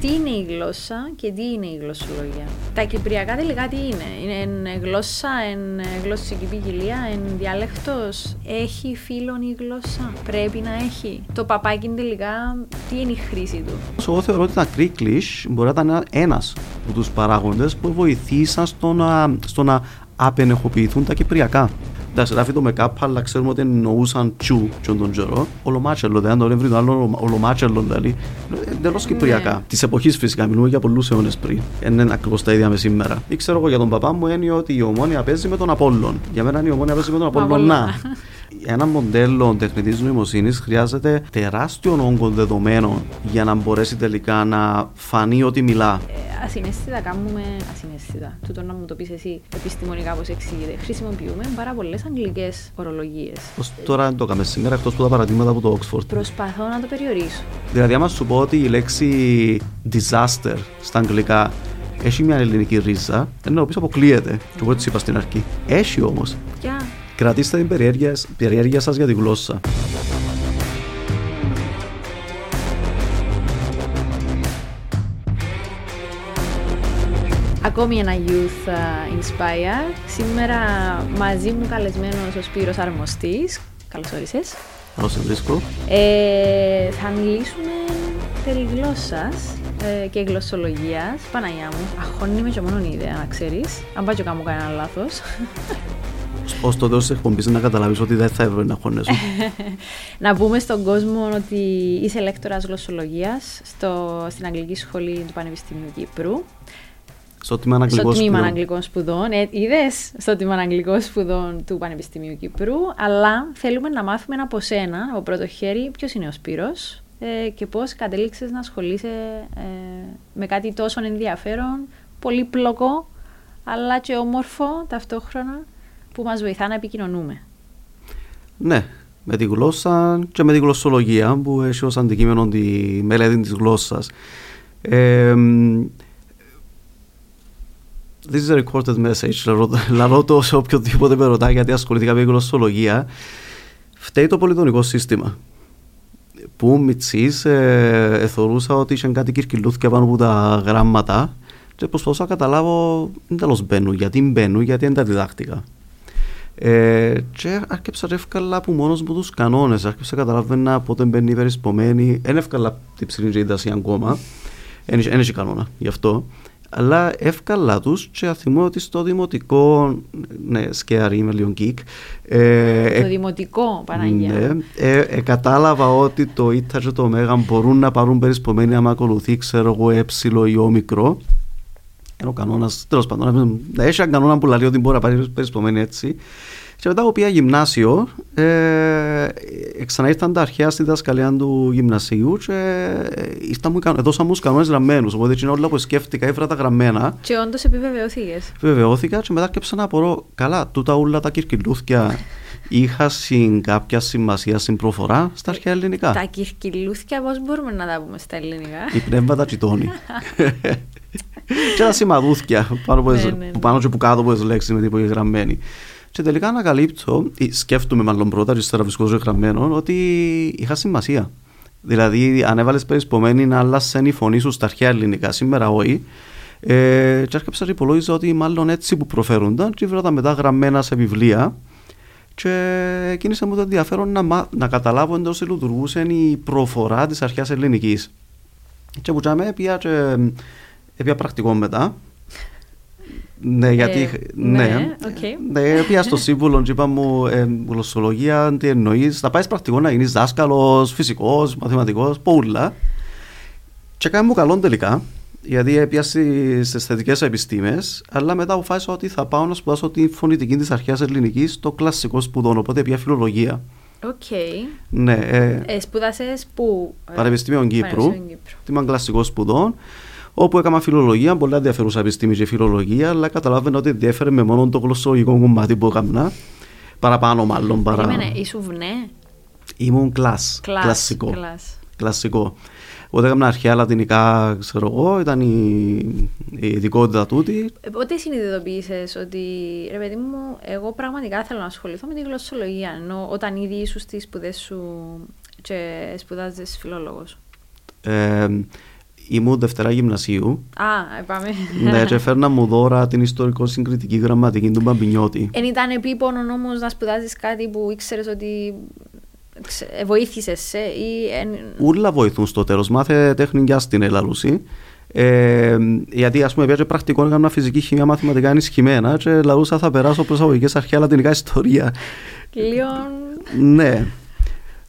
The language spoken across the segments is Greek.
Τι είναι η γλώσσα και τι είναι η γλωσσολογία. Τα κυπριακά τελικά τι είναι; Είναι γλώσσα, είναι γλωσσική ποικιλία, είναι διάλεκτος; Έχει φίλον η γλώσσα; Πρέπει να έχει; Το παπάκι τελικά τι είναι η χρήση του; Εγώ θεωρώ ότι τα Κρίκλиш μπορεί να ήταν ένας από τους παράγοντες που βοηθήσαν στο να, στο να απενεχοποιηθούν τα κυπριακά. Εντάξει, γράφει το make-up, αλλά ξέρουμε ότι εννοούσαν τσου τσου τον καιρό. Ολομάτσελο, δεν το βρει το άλλο ολομάτσελο, δηλαδή. Εντελώς κυπριακά. Ναι. Της εποχής φυσικά, μιλούμε για πολλούς αιώνες πριν. Δεν είναι ακριβώς τα ίδια με σήμερα. Ή ξέρω εγώ για τον παπά μου έννοια ότι η ομόνια παίζει με τον Απόλλων. Για μένα η ομόνια παίζει με τον Απόλλων. Να. Ένα μοντέλο τεχνητής νοημοσύνης χρειάζεται τεράστιο όγκο δεδομένων για να μπορέσει τελικά να φανεί ότι μιλά. Ε, ασυναίσθητα κάνουμε. Ασυναίσθητα. Τούτο να μου το πεις εσύ επιστημονικά πώς εξηγείται. Χρησιμοποιούμε πάρα πολλές αγγλικές ορολογίες. Ω τώρα δεν το έκαμε σήμερα, εκτός από τα παραδείγματα από το Oxford. Προσπαθώ να το περιορίσω. Δηλαδή, άμα σου πω ότι η λέξη disaster στα αγγλικά έχει μια ελληνική ρίζα, ενώ πίσω αποκλείεται. Και εγώ έτσι είπα στην αρχή. Έχει όμως. Ποια; Κρατήστε την περιέργεια, περιέργεια σας για τη γλώσσα. Ακόμη ένα Youth uh, Inspire. Σήμερα μαζί μου καλεσμένος ο Σπύρος Αρμοστής. Καλώς όρισες. Καλώς σε βρίσκω. Ε, θα μιλήσουμε περί γλώσσας ε, και γλωσσολογίας. Παναγιά μου, αχώνει με και μόνο ιδέα να ξέρεις. Αν πάω και κάνω κανένα λάθος. Ως το τέλο τη εκπομπής να καταλάβεις ότι δεν θα έπρεπε να χωνέσουν. να πούμε στον κόσμο ότι είσαι λέκτορας γλωσσολογίας στην Αγγλική Σχολή του Πανεπιστημίου Κύπρου. Στο τμήμα Αγγλικών στο τμήμα Αγγλικών Σπουδών. Ε, Είδες στο τμήμα Αγγλικών Σπουδών του Πανεπιστημίου Κύπρου. Αλλά θέλουμε να μάθουμε από σένα, από πρώτο χέρι, ποιος είναι ο Σπύρος ε, και πώς κατέληξες να ασχολείσαι ε, με κάτι τόσο ενδιαφέρον, πολύπλοκο, αλλά και όμορφο ταυτόχρονα που μας βοηθά να επικοινωνούμε. Ναι, με τη γλώσσα και με τη γλωσσολογία που έχει ως αντικείμενο τη μελέτη της γλώσσας. Ε, this is a recorded message. Λαρώ το σε οποιοδήποτε με ρωτά γιατί ασχολήθηκα με γλωσσολογία. Φταίει το πολιτονικό σύστημα. Που μητσής ε, εθωρούσα ότι είχε κάτι κυρκυλούθηκε πάνω από τα γράμματα και προσπαθούσα να καταλάβω τέλος μπαίνουν, γιατί μπαίνουν, γιατί δεν τα διδάχτηκα. Ε, και άρχισα να εύκολα από μόνος μου τους κανόνες. Άρχισα να καταλάβαινα πότε μπαίνει υπερισπομένη. Δεν εύκολα την ψηλή ένταση ακόμα. Δεν έχει κανόνα γι' αυτό. Αλλά εύκολα τους και θυμώ ότι στο δημοτικό. Ναι, σκέαρι, είμαι λίγο γκίκ. Ε, το δημοτικό, Παναγία. Ναι, ε, ε, κατάλαβα ότι το ΙΤΑ και το ΜΕΓΑ μπορούν να πάρουν περισπομένη άμα ακολουθεί, ξέρω εγώ, ε ή ο μικρό. Ενώ ο κανόνας, τέλος πάντων, να έχει έναν κανόνα που λέει ότι μπορεί να πάρει περισπομένη έτσι. Και μετά που πήγα γυμνάσιο, ε, ξαναήρθαν τα αρχαία στη δασκαλία του γυμνασίου και ήρθαν μου, έδωσαν μου κανόνες γραμμένους. Οπότε είναι όλα που σκέφτηκα, έφερα τα γραμμένα. Και όντως επιβεβαιώθηκε. Επιβεβαιώθηκα και μετά και να απορώ, καλά, τούτα όλα τα κυρκυλούθια είχαν κάποια σημασία στην προφορά στα αρχαία ελληνικά. Τα κυρκυλούθια πώς μπορούμε να τα πούμε στα ελληνικά; Η πνεύματα τσιτώνει. και τα σημαδούθια πάνω, ναι, ναι, ναι. πάνω και που κάτω από τι λέξεις με τίποτα γραμμένη. Και τελικά ανακαλύπτω, ή σκέφτομαι μάλλον πρώτα, και ύστερα βρισκόζω γραμμένος, ότι είχα σημασία. Δηλαδή, αν έβαλες περισπομένη να άλλασε η φωνή σου στα αρχαία ελληνικά, σήμερα όχι. Ε, και άρχισα να υπολόγιζα ότι μάλλον έτσι που προφέρονταν, και βρήκα μετά γραμμένα σε βιβλία. Και κίνησε μου το ενδιαφέρον να, να καταλάβω εντός λειτουργούσε η προφορά της αρχαίας ελληνικής. Και που τσάμε, πια, και, πια πρακτικό μετά. Ναι, γιατί. Ε, ναι, ναι, okay. ναι, πήγα στο σύμβουλο και είπα μου ε, γλωσσολογία, τι εννοείς. Θα πάει πρακτικό να γίνεις δάσκαλος, φυσικός, μαθηματικός, πούλα. Και κάνει μου καλό τελικά, γιατί έπιασε στις θετικές επιστήμες, αλλά μετά αποφάσισα ότι θα πάω να σπουδάσω τη φωνητική της αρχαίας ελληνικής στο κλασικό σπουδών, οπότε πια φιλολογία. Οκ. Okay. Ναι. Ε, ε, Σπουδάσαι πού; Πανεπιστήμιο Κύπρου. Τιμά κλασικό σπουδών όπου έκανα φιλολογία, πολλά ενδιαφέρουσα επιστήμη και φιλολογία, αλλά καταλάβαινα ότι ενδιαφέρε με μόνο το γλωσσολογικό κομμάτι που έκανα. Παραπάνω, μάλλον. Παρά... Περίμενε, ήσουν внέ. Ήμουν κλασ, κλασ κλασικό. Κλασ. Κλασικό. Όταν έκανα αρχαία λατινικά, ξέρω εγώ, ήταν η, η ειδικότητα τούτη. Πότε συνειδητοποίησες ότι, ρε παιδί μου, εγώ πραγματικά θέλω να ασχοληθώ με τη γλωσσολογία, ενώ όταν ήδη ήσουν στις σπουδές σου και σπουδάζεις φιλόλογος; Ε, ήμουν Δευτέρα Γυμνασίου. Α, πάμε. ναι, και φέρνα μου δώρα την ιστορικό-συγκριτική γραμματική του Μπαμπινιώτη. Εν ήταν επίπονο όμω να σπουδάζεις κάτι που ήξερες ότι βοήθησες σε ή. Ούλα βοηθούν στο τέλος. Μάθε τέχνη στην Ελαλούση. Ε, γιατί ας πούμε πια πρακτικό έκανα φυσική χημία μαθηματικά ενισχυμένα και λαούσα θα περάσω προσαγωγικές αρχαία λατινικά ιστορία. Και λίγο... ναι.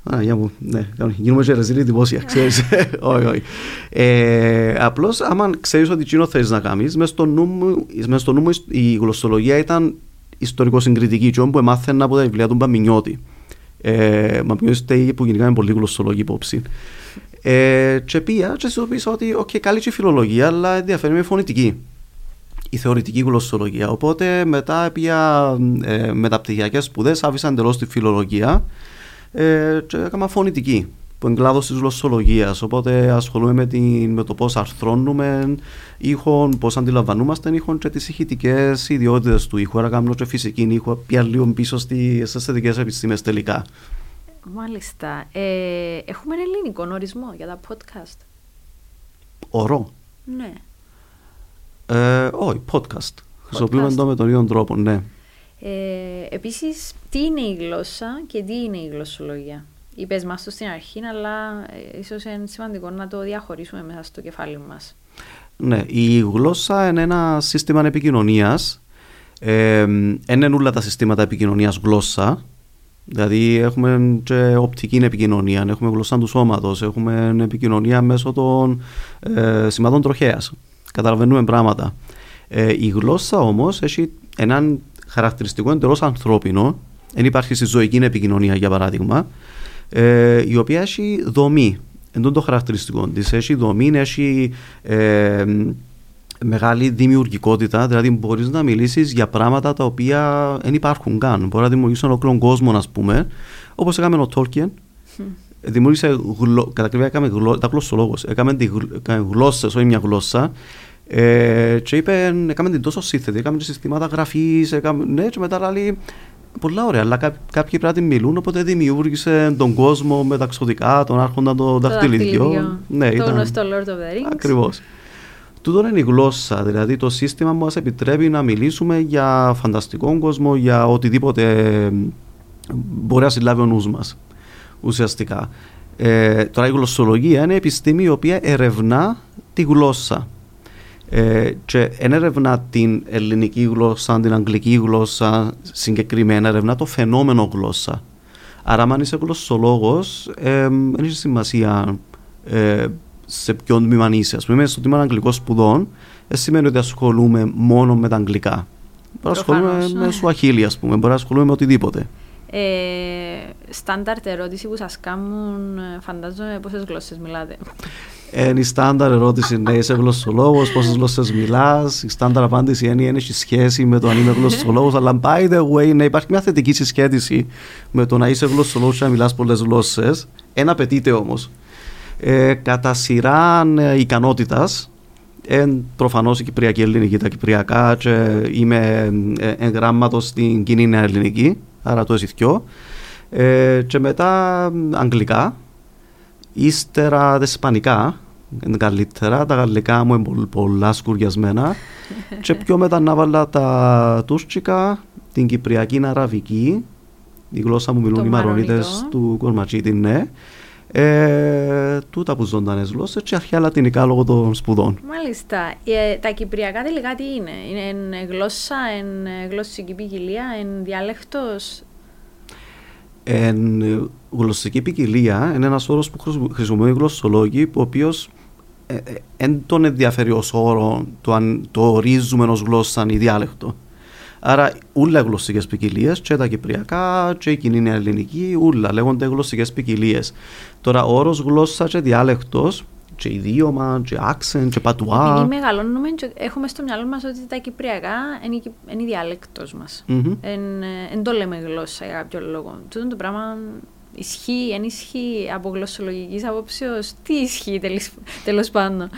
Α, για μου, ναι, γίνουμε και ρεζίλοι δημόσια, ξέρεις. όχι, όχι. Ε, απλώς, άμα ξέρεις ότι εκείνο θέλεις να κάνεις, μες στο νου μου, μες στο νου μου η γλωσσολογία ήταν ιστορικό-συγκριτική και όπου έμαθαινα από τα βιβλία του Μπαμινιώτη. Ε, Μπαμινιώτη που γενικά είναι πολύ γλωσσολογική υπόψη. Ε, και πήγα και συνειδητοποίησα ότι okay, καλή και η φιλολογία, αλλά ενδιαφέρει με φωνητική. Η θεωρητική γλωσσολογία. Οπότε μετά πήγα ε, μεταπτυχιακέ σπουδές, άφησα εντελώς τη φιλολογία ε, και έκανα φωνητική που είναι κλάδος της γλωσσολογίας. Οπότε ασχολούμαι με, την, με το πώς αρθρώνουμε ήχον, πώς αντιλαμβανόμαστε ήχον και τις ηχητικές ιδιότητες του ήχου. Άρα, κάνω και φυσική ήχο, πια λίγο πίσω στι αισθητικές επιστήμες τελικά. Μάλιστα. Ε, έχουμε ένα ελληνικό ορισμό για τα podcast; Ορό. Ναι. Ε, όχι, podcast. Χρησιμοποιούμε το με τον ίδιο τρόπο, ναι. Ε, επίσης, τι είναι η γλώσσα και τι είναι η γλωσσολογία. Είπες μας το στην αρχή, αλλά ε, ίσως είναι σημαντικό να το διαχωρίσουμε μέσα στο κεφάλι μας. Ναι, η γλώσσα είναι ένα σύστημα επικοινωνίας. Ε, είναι όλα τα συστήματα επικοινωνίας γλώσσα. Δηλαδή έχουμε και οπτική επικοινωνία, έχουμε γλώσσα του σώματος, έχουμε επικοινωνία μέσω των ε, σημάτων τροχέας. Καταλαβαίνουμε πράγματα. Ε, η γλώσσα όμως έχει έναν χαρακτηριστικό εντελώς ανθρώπινο. Δεν υπάρχει στη ζωική επικοινωνία, για παράδειγμα, ε, η οποία έχει δομή. Εν το χαρακτηριστικό της. Έχει δομή, έχει ε, μεγάλη δημιουργικότητα, δηλαδή μπορείς να μιλήσεις για πράγματα τα οποία δεν υπάρχουν καν. Μπορεί να δημιουργήσει ολόκληρο κόσμο, ας πούμε, όπως έκαμε ο Τόλκιεν. Δημιούργησε γλω... κατά κρυβά έκαμε γλω... τα γλωσσολόγος. Έκαμε, τη... έκαμε γλώσσε, όχι μια γλώσσα. Ε, και είπε, έκαμε την τόσο σύνθετη, έκαμε συστήματα γραφής, έκαμε... ναι, και μετά λέει, πολλά ωραία, αλλά κά... κάποιοι πρέπει να μιλούν, οπότε δημιούργησε τον κόσμο με τα ξωτικά, τον άρχοντα το, το δαχτυλιδιό. Ναι, το ήταν... γνωστό Lord of the Rings. Ακριβώς. Τούτο είναι η γλώσσα, δηλαδή το σύστημα μας επιτρέπει να μιλήσουμε για φανταστικό κόσμο, για οτιδήποτε μπορεί να συλλάβει ο νους μας, ουσιαστικά. Ε, τώρα η γλωσσολογία είναι επιστήμη η οποία ερευνά τη γλώσσα. Ε, και δεν ερευνά την ελληνική γλώσσα, την αγγλική γλώσσα συγκεκριμένα, ερευνά το φαινόμενο γλώσσα. Άρα, αν είσαι γλωσσολόγος, ε, δεν έχει σημασία ε, σε ποιο τμήμα είσαι. Α πούμε, στο τμήμα αγγλικών σπουδών, δεν σημαίνει ότι ασχολούμαι μόνο με τα αγγλικά. Μπορεί να ασχολούμαι με σουαχίλια, ας πούμε, μπορεί να ασχολούμαι με οτιδήποτε. Ε, στάνταρτ ερώτηση που σας κάνουν, ε, φαντάζομαι πόσες γλώσσες μιλάτε; Είναι η στάνταρ ερώτηση, ναι, είσαι γλωσσολόγος, πόσες γλώσσες μιλάς. Η στάνταρ απάντηση είναι δεν έχει σχέση με το αν είμαι γλωσσολόγος. αλλά by the way, ναι, υπάρχει μια θετική συσχέτιση με το να είσαι γλωσσολόγος και να μιλάς πολλές γλώσσες. Ένα απαιτείται όμως ε, κατά σειρά ε, ικανότητας. Εν προφανώς η Κυπριακή Ελληνική, τα Κυπριακά και είμαι ε, εγγράμματο στην κοινή ελληνική, άρα το εσυθιό. Ε, και μετά αγγλικά, ύστερα τα ισπανικά, είναι καλύτερα, τα γαλλικά μου είναι πολλά σκουριασμένα και πιο μετά να βάλω τα τουρκικά, την Κυπριακή Αραβική, η γλώσσα μου μιλούν οι Μαρονίτες του Κορματσίτη, ναι ε, τούτα που ζωντανές γλώσσες και αρχαία λατινικά λόγω των σπουδών. Μάλιστα. Ε, τα κυπριακά τελικά τι είναι, είναι γλώσσα, είναι γλωσσική ποικιλία, είναι διάλεκτο. Εν γλωσσική ποικιλία είναι ένας όρος που χρησιμοποιούν οι γλωσσολόγοι, ο οποίος δεν ε, τον ενδιαφέρει ως όρο το αν το ορίζουμε ως γλώσσα ή διάλεκτο. Άρα, όλα γλωσσικές ποικιλίες, και τα κυπριακά, και η κοινή ελληνική, όλα λέγονται γλωσσικές ποικιλίες. Τώρα, ο όρος γλώσσα και διάλεκτος, και ιδίωμα, και άξεν, και πατουά. Επειδή μεγαλώνουμε, έχουμε στο μυαλό μας ότι τα κυπριακά είναι, είναι η διάλεκτος μας. Δεν το λέμε γλώσσα για κάποιο λόγο. Τούτο το πράγμα ισχύει, αν ισχύει από γλωσσολογικής απόψεω, τι ισχύει τέλος πάντων.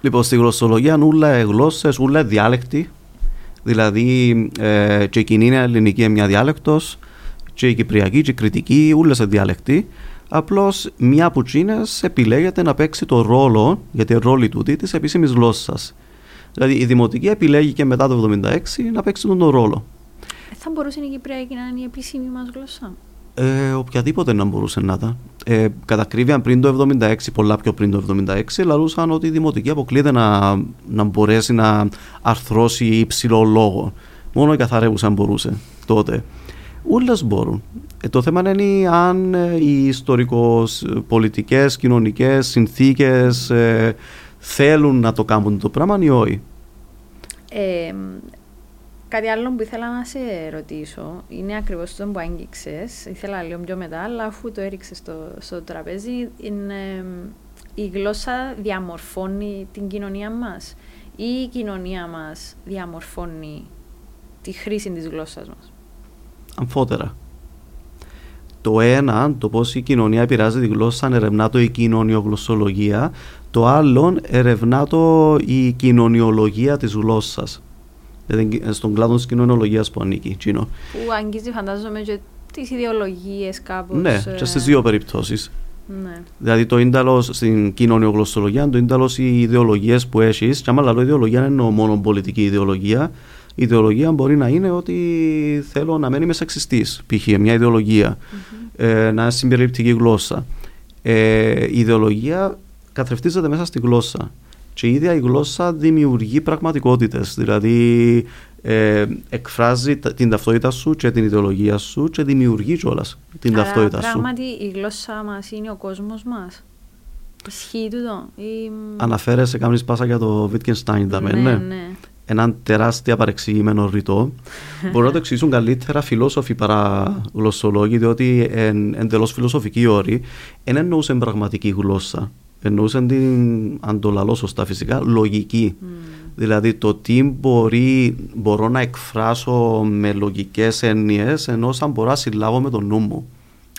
Λοιπόν, στη γλωσσολογία, όλα γλώσσες, όλα διάλεκτοι Δηλαδή ε, και η κοινή ελληνική είναι μια διάλεκτος, και η κυπριακή, και η κριτική, όλε σε διάλεκτοι. Απλώς μια από τσίνε επιλέγεται να παίξει το ρόλο, γιατί ρόλη τούτη, τη επίσημης γλώσσας. Δηλαδή η δημοτική επιλέγει και μετά το 1976 να παίξει τον ρόλο. Ε, θα μπορούσε η Κυπριακή να είναι η επίσημη μας γλώσσα; Ε, οποιαδήποτε να μπορούσε να ήταν. Ε, κατά ακρίβεια πριν το 76, πολλά πιο πριν το 76, λαλούσαν ότι η δημοτική αποκλείεται να, να μπορέσει να αρθρώσει υψηλό λόγο. Μόνο η καθαρεύουσα μπορούσε τότε. Όλε μπορούν. Ε, το θέμα είναι αν ε, οι ιστορικο-πολιτικές, κοινωνικές συνθήκες ε, θέλουν να το κάνουν το πράγμα ή όχι. Ε, κάτι άλλο που ήθελα να σε ρωτήσω είναι ακριβώς το που άγγιξες. Ήθελα λίγο πιο μετά, αλλά αφού το έριξες στο, στο τραπέζι, είναι, η γλώσσα διαμορφώνει την κοινωνία μας ή η κοινωνία μας διαμορφώνει τη χρήση της γλώσσας μας; Αμφότερα. Το ένα, το πώς η κοινωνία επηρεάζει τη γλώσσα, ερευνά το η κοινωνιογλωσσολογία. Το άλλο, ερευνά το η κοινωνιολογία της γλώσσας. Δηλαδή στον κλάδο της κοινωνιολογίας που ανήκει. Τσίνο. Που αγγίζει, φαντάζομαι, και τις ιδεολογίες κάπως. Ναι, και στις δύο περιπτώσεις. Ναι. Δηλαδή το ίνταλος στην κοινωνιογλωσσολογία, το ίνταλος οι ιδεολογίες που έχεις. Και άμα λέω ιδεολογία, δεν εννοώ μόνο πολιτική ιδεολογία η ιδεολογία μπορεί να είναι ότι θέλω να μένει σεξιστής, π.χ. μια ιδεολογία, ε, να συμπεριληπτική γλώσσα. Ε, η ιδεολογία καθρεφτίζεται μέσα στη γλώσσα. Και η ίδια η γλώσσα δημιουργεί πραγματικότητες, δηλαδή ε, εκφράζει την ταυτότητα σου και την ιδεολογία σου και δημιουργεί κιόλας την Άρα, ταυτότητα σου. Πράγματι η γλώσσα μας είναι ο κόσμος μας; Ισχύει τούτο. Ή... Αναφέρεσαι κάνεις πάσα για το Wittgenstein, ναι, ναι. ναι έναν τεράστια παρεξηγημένο ρητό. Μπορούν να το εξηγήσουν καλύτερα φιλόσοφοι παρά γλωσσολόγοι, διότι εν, εντελώς φιλοσοφική όρη δεν εννοούσαν πραγματική γλώσσα. Εννοούσαν την, αν το λαλώ σωστά φυσικά, λογική. Mm. Δηλαδή το τι μπορεί, μπορώ να εκφράσω με λογικές έννοιες, ενώ σαν μπορώ να συλλάβω με το νου μου.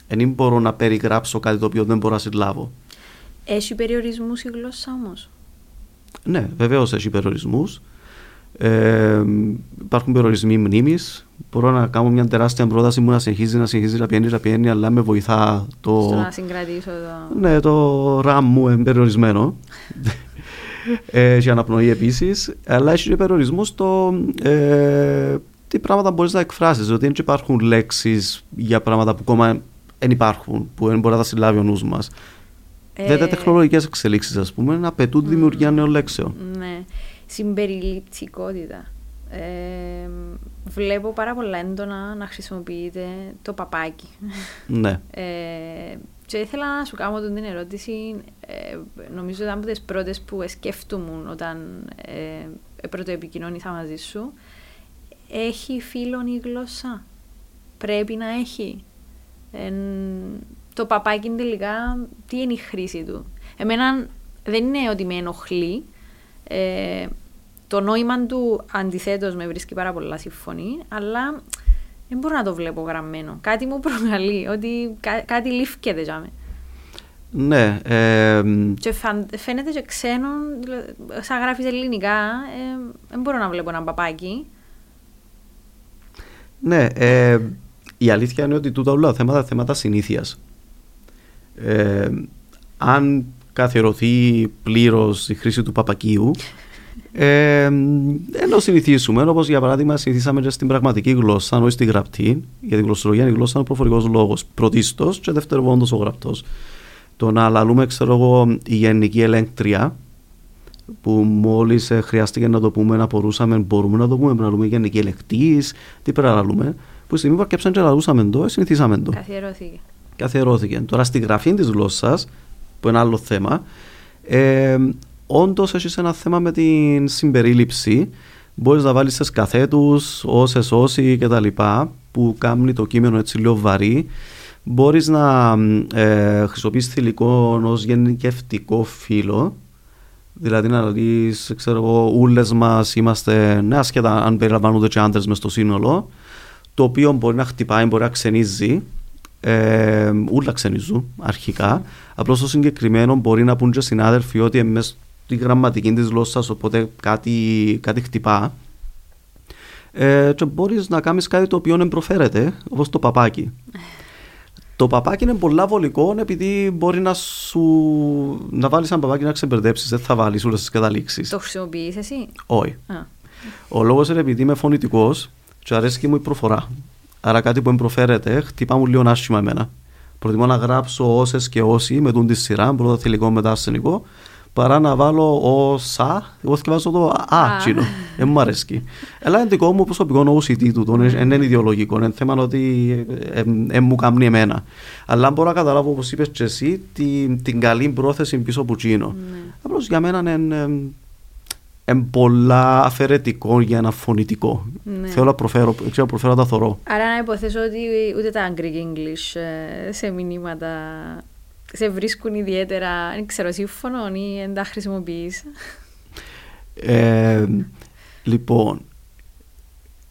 Δεν μπορώ να περιγράψω κάτι το οποίο δεν μπορώ να συλλάβω. Έχει περιορισμούς η γλώσσα όμως; Ναι, βεβαίως έχει περιορισμούς. Ε, υπάρχουν περιορισμοί μνήμης. Μπορώ να κάνω μια τεράστια πρόταση μου να συνεχίζει να συνεχίζει να πιένει, να πιένει, αλλά με βοηθά το. Στο να συγκρατήσω το. Ναι, το RAM μου είναι περιορισμένο. ε, και αναπνοή επίσης. Αλλά έχει και περιορισμός στο ε, τι πράγματα μπορείς να εκφράσεις. Ότι δεν υπάρχουν λέξεις για πράγματα που ακόμα δεν υπάρχουν, που δεν μπορεί να τα συλλάβει ο νους μας. Ε... Δεν τεχνολογικές εξελίξεις, ας πούμε, να απαιτούν τη δημιουργία νέων λέξεων. Ναι συμπεριληπτικότητα. Ε, βλέπω πάρα πολλά έντονα να χρησιμοποιείται το παπάκι. Ναι. Ε, και ήθελα να σου κάνω την ερώτηση. Ε, νομίζω ότι ήταν από τις πρώτες που σκέφτομαι όταν ε, πρώτο επικοινωνήσα μαζί σου. Έχει φίλον η γλώσσα; Πρέπει να έχει. το παπάκι τελικά τι είναι η χρήση του; Εμένα δεν είναι ότι με ενοχλεί. Ε, το νόημα του αντιθέτως με βρίσκει πάρα πολλά συμφωνή, αλλά δεν μπορώ να το βλέπω γραμμένο. Κάτι μου προκαλεί, ότι κά, κάτι λήφκεται για με. Ναι. Ε, και φαίνεται και ξένο, σαν γράφεις ελληνικά, δεν μπορώ να βλέπω ένα παπάκι. Ναι, ε, η αλήθεια είναι ότι τούτα όλα θέματα θέματα συνήθειας. Ε, αν καθιερωθεί πλήρως η χρήση του παπακίου, ε, ενώ συνηθίσουμε, όπως για παράδειγμα συνηθίσαμε και στην πραγματική γλώσσα, όχι στη γραπτή, γιατί η γλωσσολογία είναι η γλώσσα, είναι ο προφορικός λόγος πρωτίστως και δευτεροβόντω ο γραπτός. Το να λαλούμε, ξέρω εγώ, η γενική ελέγκτρια, που μόλις ε, χρειάστηκε να το πούμε, να μπορούσαμε, μπορούμε να το πούμε, να λαλούμε γενική ελεκτή, τι πρέπει να λαλούμε, που στιγμή που αρκέψαν και λαλούσαμε το, συνηθίσαμε το. Καθιερώθηκε. Καθιερώθηκε. Τώρα στη γραφή της γλώσσας, που είναι άλλο θέμα, ε, όντως έχεις ένα θέμα με την συμπερίληψη. Μπορείς να βάλεις σε καθέτους, όσες όσοι κτλ. που κάνει το κείμενο έτσι λίγο βαρύ. Μπορείς να ε, χρησιμοποιήσεις θηλυκό ως γενικευτικό φύλλο. Δηλαδή να δει, ξέρω εγώ, ούλες μας είμαστε, ναι, ασχετά αν περιλαμβάνονται και άντρες μες στο σύνολο, το οποίο μπορεί να χτυπάει, μπορεί να ξενίζει. Ε, ούλα ξενίζουν αρχικά. Απλώς το συγκεκριμένο μπορεί να πούν και συνάδελφοι ότι εμεί τη γραμματική της γλώσσας, οπότε κάτι, κάτι χτυπά. Ε, και μπορείς να κάνεις κάτι το οποίο δεν προφέρεται, όπως το παπάκι. Το παπάκι είναι πολλά βολικό επειδή μπορεί να σου να βάλεις ένα παπάκι να ξεμπερδέψεις. Δεν θα βάλεις όλες τις καταλήξεις. Το χρησιμοποιείς εσύ; Όχι. Ο λόγος είναι επειδή είμαι φωνητικός και αρέσει μου η προφορά. Άρα κάτι που προφέρεται χτυπά μου λίγο άσχημα εμένα. Προτιμώ να γράψω όσες και όσοι με τον τη σειρά, πρώτα θηλυκό μετά ασθενικό, παρά να βάλω ο σα, εγώ βάζω το α, τσίνο. Δεν μου αρέσει. Αλλά είναι δικό μου προσωπικό OCD του, δεν είναι ιδεολογικό, είναι θέμα ότι δεν μου κάνει εμένα. Αλλά μπορώ να καταλάβω, όπως είπες και εσύ, την, την καλή πρόθεση πίσω από τσίνο. Ναι. Απλώς για μένα είναι είναι πολλά αφαιρετικό για ένα φωνητικό. Ναι. Θέλω να προφέρω, ξέρω, προφέρω τα θωρώ. Άρα να υποθέσω ότι ούτε τα Greek English ε, σε μηνύματα σε βρίσκουν ιδιαίτερα, δεν ξέρω, σύμφωνο ή δεν τα χρησιμοποιείς; Ε, λοιπόν,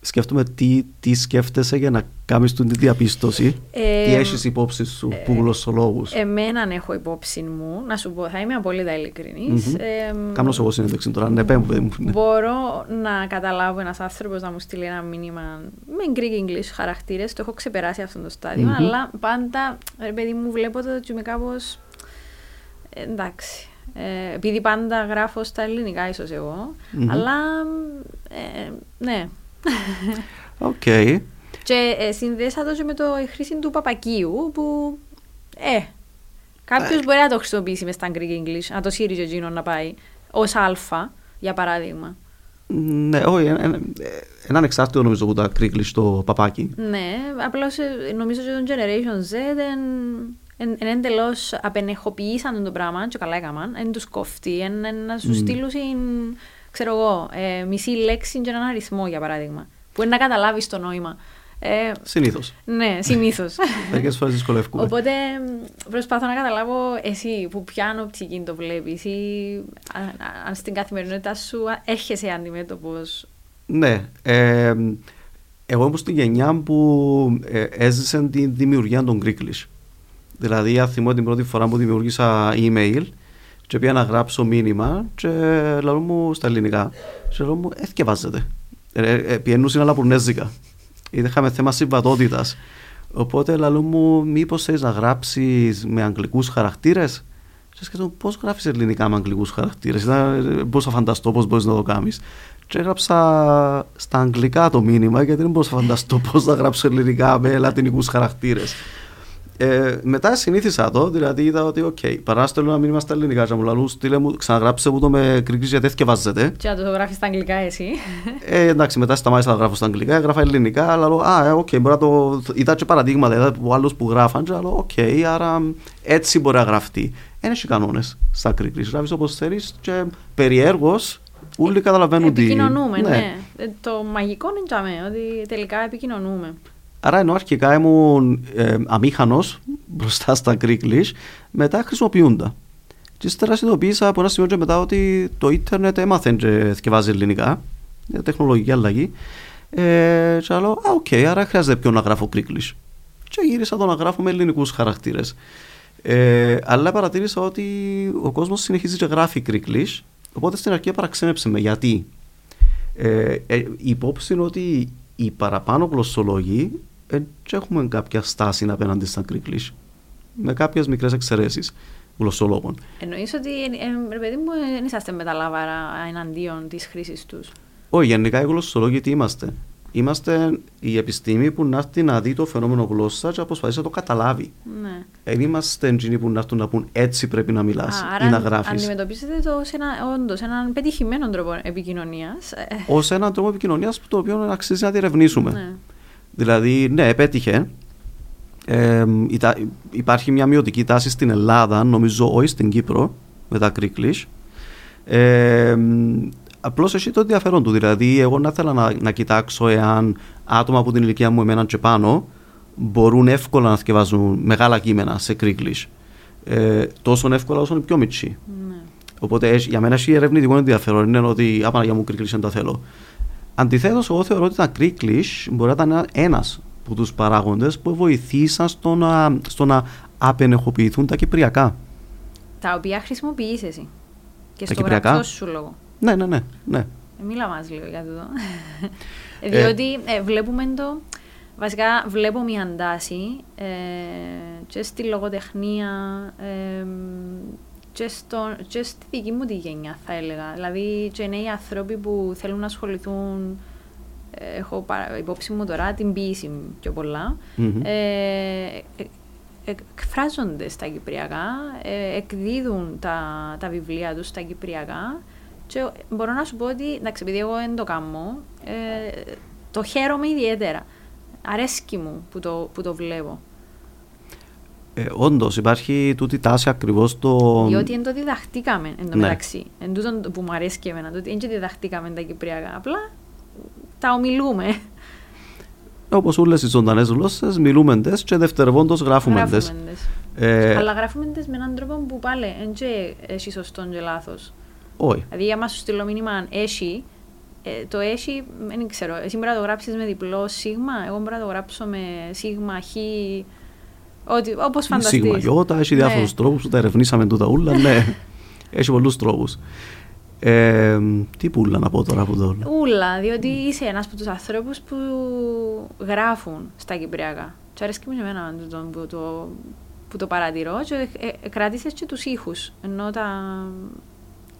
σκέφτομαι τι, τι σκέφτεσαι για να κάνεις την διαπίστωση. Ε, τι έχεις υπόψη σου ε, που γλωσσολόγους; Εμένα έχω υπόψη μου, να σου πω, θα είμαι απόλυτα ειλικρινής. Mm-hmm. Ε, Κάνω εγώ συνέντευξη τώρα, ναι, πέμπω, μου. Ναι. Μπορώ να καταλάβω ένας άνθρωπος να μου στείλει ένα μήνυμα με Greek English χαρακτήρες. Το έχω ξεπεράσει αυτό το στάδιο, mm-hmm. αλλά πάντα, ρε παιδί μου, βλέπω το ότι είμαι κάπως. εντάξει. Ε, επειδή πάντα γράφω στα ελληνικά, ίσως εγώ. Mm-hmm. Αλλά ε, ναι, Οκ. Okay. Και ε, συνδέσα το και με το χρήση του παπακίου που. Ε, κάποιος μπορεί να το χρησιμοποιήσει μες στα Greek English, να το σύρει και εκείνο να πάει ως Α, για παράδειγμα. Ναι, όχι, ένα ανεξάρτητο νομίζω από τα Greek το παπάκι. Ναι, απλώς ε, νομίζω ότι το Generation Z είναι εντελώς απενεχοποιήσαν το πράγμα, και καλά έκαναν, είναι τους κοφτεί, να σου στείλουν ξέρω εγώ, ε, μισή λέξη και έναν αριθμό για παράδειγμα. Που είναι να καταλάβεις το νόημα. Ε, συνήθως. Ναι, συνήθως. Μερικές φορές δυσκολεύουμε. Οπότε προσπαθώ να καταλάβω εσύ που ποια οπτική το βλέπεις ή αν στην καθημερινότητά σου έρχεσαι αντιμέτωπος. Ναι. Ε, εγώ ήμουν στην γενιά που ε, έζησε τη δημιουργία των Greeklish. Δηλαδή, θυμώ την πρώτη φορά που δημιούργησα email και πήγα να γράψω μήνυμα και λέω μου στα ελληνικά και λέω μου έθκευάζεται. Ε, ε, πιένουσαν αλλά πουρνέζικα. Είτε είχαμε θέμα συμβατότητας. Οπότε λέω μου μήπως θέλει να γράψεις με αγγλικούς χαρακτήρες; Και σκέφτομαι πώς γράφεις ελληνικά με αγγλικούς χαρακτήρες; Πώ θα φανταστώ πώς μπορείς να το κάνεις. Και έγραψα στα αγγλικά το μήνυμα γιατί δεν μπορούσα να φανταστώ πώς θα γράψω ελληνικά με λατινικούς χαρακτήρες. Ε, μετά συνήθισα το, δηλαδή είδα ότι, ok, okay, παρά στέλνω ένα μήνυμα στα ελληνικά, και μου λαλού, στείλε μου, ξαναγράψε μου το με Greeklish γιατί και βάζετε. Και να το γράφεις στα αγγλικά εσύ. Ε, εντάξει, μετά σταμάτησα να γράφω στα αγγλικά, έγραφα ελληνικά, αλλά λέω, α, ε, ok, okay, μπορεί να το. Είδα και παραδείγματα, είδα από άλλους που γράφαν, και λέω, ok, okay, άρα έτσι μπορεί να γραφτεί. Εν έχει κανόνες στα Greeklish. Γράφεις όπως θέλεις και περιέργως Όλοι καταλαβαίνουν τι. Επικοινωνούμε, ναι. ναι. Ε, το μαγικό είναι ότι τελικά επικοινωνούμε. Άρα ενώ αρχικά ήμουν ε, αμήχανος μπροστά στα Greeklish, μετά χρησιμοποιούν τα. Και ύστερα συνειδητοποίησα από ένα σημείο και μετά ότι το ίντερνετ έμαθε και διαβάζει ελληνικά, τεχνολογική αλλαγή. Ε, και λέω, α, ok, okay, άρα χρειάζεται πιο να γράφω Greeklish. Και γύρισα το να γράφω με ελληνικούς χαρακτήρες. Ε, αλλά παρατήρησα ότι ο κόσμος συνεχίζει και γράφει Greeklish, οπότε στην αρχή παραξένεψε με γιατί. Ε, ε, η υπόψη είναι ότι οι παραπάνω γλωσσολόγοι δεν έχουμε κάποια στάση απέναντι στα Greeklish. Με κάποιες μικρές εξαιρέσεις γλωσσολόγων. Εννοείς ότι, ε, παιδί μου, δεν είσαστε με τα λάβαρα εναντίον της χρήσης τους; Όχι, γενικά οι γλωσσολόγοι τι είμαστε; Είμαστε η επιστήμη που να έρθει να δει το φαινόμενο γλώσσα και να προσπαθήσει να το καταλάβει. Ναι. Δεν είμαστε εκείνοι που να έρθουν να πούν έτσι πρέπει να μιλάς ή να γράφεις. Αντιμετωπίζετε το σε ένα, όντως, έναν πετυχημένο τρόπο επικοινωνίας. Ω έναν τρόπο επικοινωνίας το οποίο αξίζει να διερευνήσουμε. Ναι. Δηλαδή, ναι, επέτυχε. Ε, υπάρχει μια μειωτική τάση στην Ελλάδα, νομίζω όχι στην Κύπρο, με τα Greeklish. Ε, Απλώς έχει το ενδιαφέρον του. Δηλαδή, εγώ να ήθελα να, να κοιτάξω εάν άτομα από την ηλικία μου, εμένα και πάνω, μπορούν εύκολα να θυκευάζουν μεγάλα κείμενα σε Greeklish. Ε, τόσο εύκολα όσο είναι πιο μικροί. Ναι. Οπότε για μένα έχει ερευνητικό ενδιαφέρον. Είναι ότι άμα για μου Greeklish δεν τα θέλω. Αντιθέτως, εγώ θεωρώ ότι τα Greeklish μπορεί να ήταν ένας από τους παράγοντες που βοηθήσαν στο να, στο να απενεχοποιηθούν τα κυπριακά. Τα οποία χρησιμοποιείς εσύ. Και τα στο γραφτό σου λόγο. Ναι, ναι, ναι. ναι. Ε, μίλα μας λίγο για αυτό. Ε, Διότι ε, βλέπουμε το Βασικά βλέπω μια τάση ε, και στη λογοτεχνία ε, και, στο, και στη δική μου τη γενιά θα έλεγα. Δηλαδή και νέοι άνθρωποι που θέλουν να ασχοληθούν ε, έχω υπόψη μου τώρα την ποιήση πιο πολλά. Mm-hmm. Ε, εκφράζονται στα Κυπριακά, ε, εκδίδουν τα, τα βιβλία τους στα Κυπριακά και μπορώ να σου πω ότι, εντάξει, επειδή εγώ δεν το κάνω, ε, το χαίρομαι ιδιαίτερα. Αρέσκει μου που το, που το βλέπω. Ε, Όντως, υπάρχει τούτη τάση ακριβώς το. Διότι δεν το διδαχτήκαμε εν τω ναι. μεταξύ. Εν τούτο που μου αρέσει και εμένα. Δεν το διδαχτήκαμε τα Κυπριακά. Απλά τα ομιλούμε. Όπως όλε οι ζωντανές γλώσσες, μιλούμε τε και δευτερευόντως γράφουμε τε. Ε... Αλλά γράφουμε τε με έναν τρόπο που πάλι δεν έχει σωστό και λάθος. Όχι. Δηλαδή, για μα σου στείλω μήνυμα έχει, ε, το έχει, δεν ξέρω. Εσύ μπορεί να το γράψεις με διπλό σίγμα, εγώ μπορεί να το γράψω με σίγμα, χ. Όπως φανταστείς. Σίγμα, γιώτα, έχει διάφορους ναι. τρόπους, τα ερευνήσαμε τούτα ούλα, ναι. έχει πολλούς τρόπους. Ε, τι πουλα να πω τώρα από το Ούλα, διότι είσαι ένας από τους ανθρώπους που γράφουν στα Κυπριακά. Του αρέσει και εμένα που το, που το παρατηρώ και ε, ε, κράτησες και τους ήχους. Ενώ τα.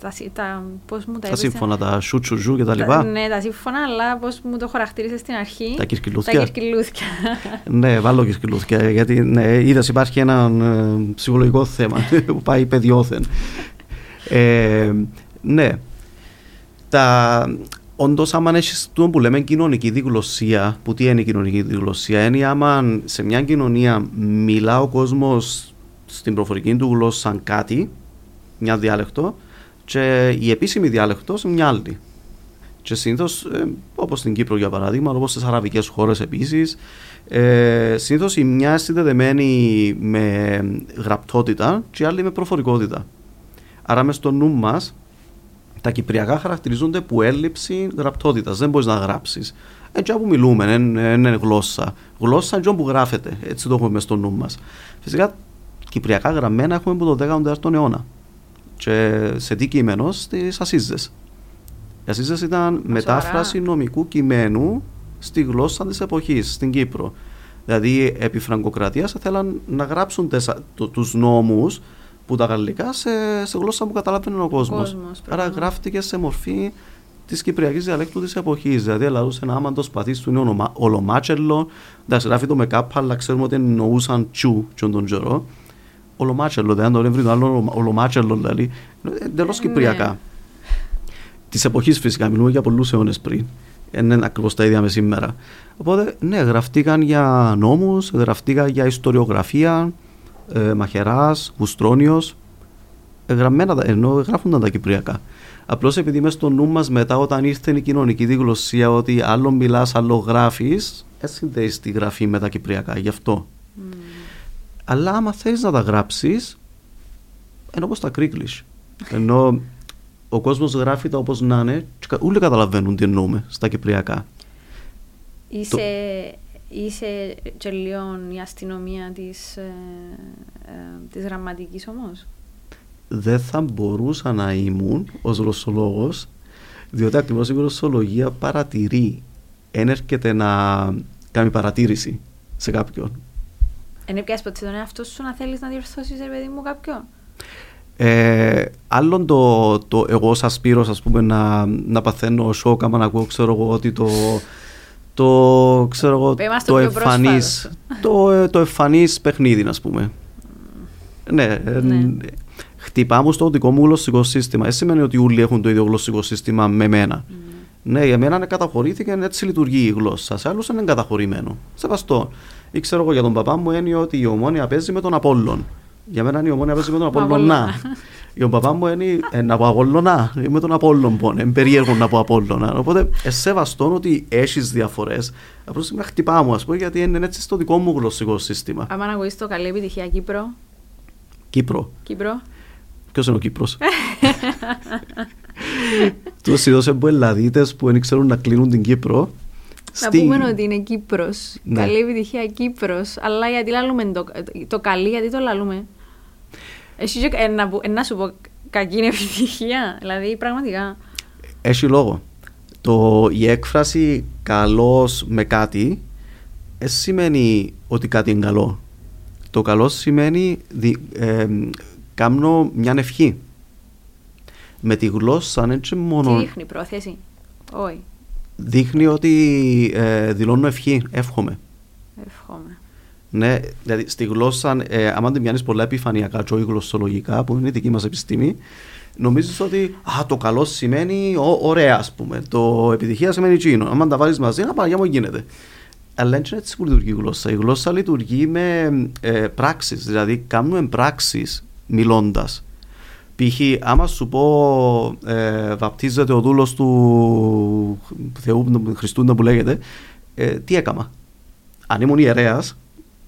Τα, τα, πώς μου τα, τα σύμφωνα, τα σουτσουζού και τα λοιπά. Ναι, τα σύμφωνα, αλλά πώς μου το χαρακτήρισε στην αρχή. Τα κυρκυλούθια. Τα κυρκυλούθια. ναι, βάλω κυρκυλούθια. Γιατί ναι, είδα υπάρχει ένα ε, ψυχολογικό θέμα που πάει παιδιόθεν. Ε, ναι. Τα, Όντως, άμα έχεις το που λέμε κοινωνική διγλωσία, που τι είναι η κοινωνική διγλωσία, είναι άμα σε μια κοινωνία μιλά ο κόσμος στην προφορική του γλώσσα κάτι, μια διάλεκτο, και η επίσημη διάλεκτος μια άλλη. Και συνήθως, ε, όπως στην Κύπρο για παράδειγμα, όπως στις αραβικές χώρες επίσης, ε, συνήθως η μια συνδεδεμένη με γραπτότητα και η άλλη με προφορικότητα. Άρα, μες στο νου μας, τα κυπριακά χαρακτηρίζονται από έλλειψη γραπτότητας. Δεν μπορείς να γράψεις. Έτσι που μιλούμε, δεν είναι γλώσσα. Γλώσσα είναι που γράφεται. Έτσι το έχουμε μέσα στο νου μας. Φυσικά, κυπριακά γραμμένα έχουμε από το 19ο αιώνα. Και σε τι κείμενο, στις Ασίζε. Οι Ασίζε ήταν μετάφραση νομικού κειμένου στη γλώσσα της εποχής, στην Κύπρο. Δηλαδή, επί Φραγκοκρατίας θέλαν να γράψουν τους νόμους που τα γαλλικά σε, σε γλώσσα που καταλάβαινε ο κόσμος. Άρα γράφτηκε σε μορφή της κυπριακής διαλέκτου της εποχής. Δηλαδή, λαούσε ένα άμα το σπαθί του είναι ολομάτσελο. Εντάξει, γράφει το με κάπα, αλλά ξέρουμε ότι εννοούσαν τσου, τον καιρό. Ολομάτσελο, δεν το βρει το άλλο ολομάτσελο, δηλαδή. Εντελώς ναι. κυπριακά. Της εποχής φυσικά, μιλούμε για πολλούς αιώνες πριν. Είναι ακριβώς τα ίδια με σήμερα. Οπότε, ναι, γραφτήκαν για νόμους, γραφτήκαν για ιστοριογραφία, ε, Μαχαιράς, Γουστρόνιος. Ε, γραμμένα, ενώ γράφονταν τα κυπριακά. Απλώς επειδή είμαι στο νου μας μετά, όταν ήρθε η κοινωνική διγλωσία, ότι άλλο μιλάς, άλλο γράφεις, έτσι συνδέει τη γραφή με τα κυπριακά. Γι' αυτό. Mm. Αλλά άμα θέλεις να τα γράψεις, ενώ όπως τα κρίκλι. Ενώ ο κόσμος γράφει τα όπως να είναι, και όλοι καταλαβαίνουν τι εννοούμε στα κυπριακά. Είσαι Είσαι και λίγο η αστυνομία της, ε, ε, της γραμματικής όμως; Δεν θα μπορούσα να ήμουν ως γλωσσολόγος, διότι ακριβώς η γλωσσολογία παρατηρεί, έρχεται να κάνει παρατήρηση σε κάποιον. Είναι πια ποτέ τον εαυτό σου να θέλεις να διορθώσεις, ρε παιδί μου, κάποιον; Ε, άλλον το, το εγώ σας πήρω, ας πούμε, να, να παθαίνω σοκ άμα να ακούω, ξέρω εγώ, ότι το το, ξέρω εγώ, το, εμφανής, το, το εμφανής παιχνίδι, να πούμε. Ναι, ε, ναι. χτυπάμε στο δικό μου γλωσσικό σύστημα. Δεν σημαίνει ότι όλοι έχουν το ίδιο γλωσσικό σύστημα με μένα. Mm. Ναι, για μένα καταχωρήθηκε, έτσι λειτουργεί η γλώσσα. Σε άλλους είναι καταχωρημένο. Σεβαστό. Ή ξέρω εγώ για τον παπά μου είναι ότι η ομόνια παίζει με τον Απόλλων. Για μένα είναι η ομόνια παίζει με τον Απόλλωνα. Για τον παπά μου είναι ε, να πω Απόλλωνα ή με τον Απόλλων πόν. Είναι περίεργο να πω Απόλλωνα. Οπότε εσέβαστον ότι έχεις διαφορές. Απλώς να χτυπά ας πούμε, γιατί είναι έτσι στο δικό μου γλωσσικό σύστημα. Αν ακούσει το καλή επιτυχία Κύπρο. Κύπρο. Κύπρο. Ποιος είναι ο Κύπρος; Του είδωσε που ελαδίτες που δεν ξέρουν να κλείνουν την Κύπρο. Να πούμε ότι είναι Κύπρος. Ναι. Καλή επιτυχία Κύπρος. Αλλά γιατί λαλούμε το, το καλή, γιατί το λαλούμε; Εσύ ε, να, ε, να σου πω κακή επιτυχία. Δηλαδή πραγματικά. Έχει λόγο. Το, η έκφραση καλός με κάτι δεν σημαίνει ότι κάτι είναι καλό. Το καλός σημαίνει δι, ε, κάνω μια ευχή. Με τη γλώσσα είναι και μόνο... Τι δείχνει πρόθεση; Όχι. Δείχνει ότι ε, δηλώνω ευχή, εύχομαι. Εύχομαι. Ναι, δηλαδή στη γλώσσα, ε, άμα την πιάνεις πολλά επιφανειακά, και όχι γλωσσολογικά, που είναι η δική μας επιστήμη, νομίζεις ότι α, το καλό σημαίνει ο, ωραία, ας πούμε. Το επιτυχία σημαίνει εκείνο. Αν τα βάλεις μαζί, να παραγιά μου γίνεται. Αλλά είναι έτσι που λειτουργεί η γλώσσα. Η γλώσσα λειτουργεί με ε, πράξεις. Δηλαδή, κάνουμε πράξεις μιλώντας. Π.χ. άμα σου πω ε, βαπτίζεται ο δούλος του Θεού Χριστού που λέγεται, ε, τι έκαμα. Αν ήμουν ιερέας,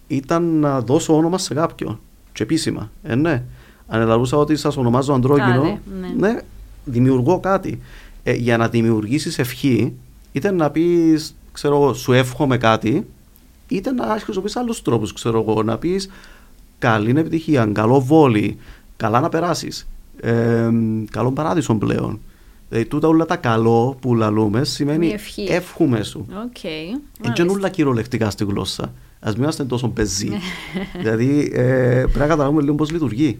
ήταν να δώσω όνομα σε κάποιον. Και επίσημα. Ε, ναι. Αν ελαλούσα ότι σας ονομάζω Αντρόγινο, ναι. ναι. δημιουργώ κάτι. Ε, για να δημιουργήσεις ευχή, είτε να πεις, ξέρω εγώ, σου εύχομαι κάτι, είτε να χρησιμοποιήσει άλλους τρόπους, ξέρω εγώ, να πεις καλή επιτυχία, καλό βόλι, καλά να περάσεις. Ε, καλό παράδεισο πλέον. Δηλαδή, τούτα όλα τα καλό που λαλούμε σημαίνει εύχομαι σου. Okay. Είναι όλα κυριολεκτικά στη γλώσσα. Α μην είμαστε τόσο πεζοί. δηλαδή, ε, πρέπει να καταλάβουμε λίγο πώς λειτουργεί.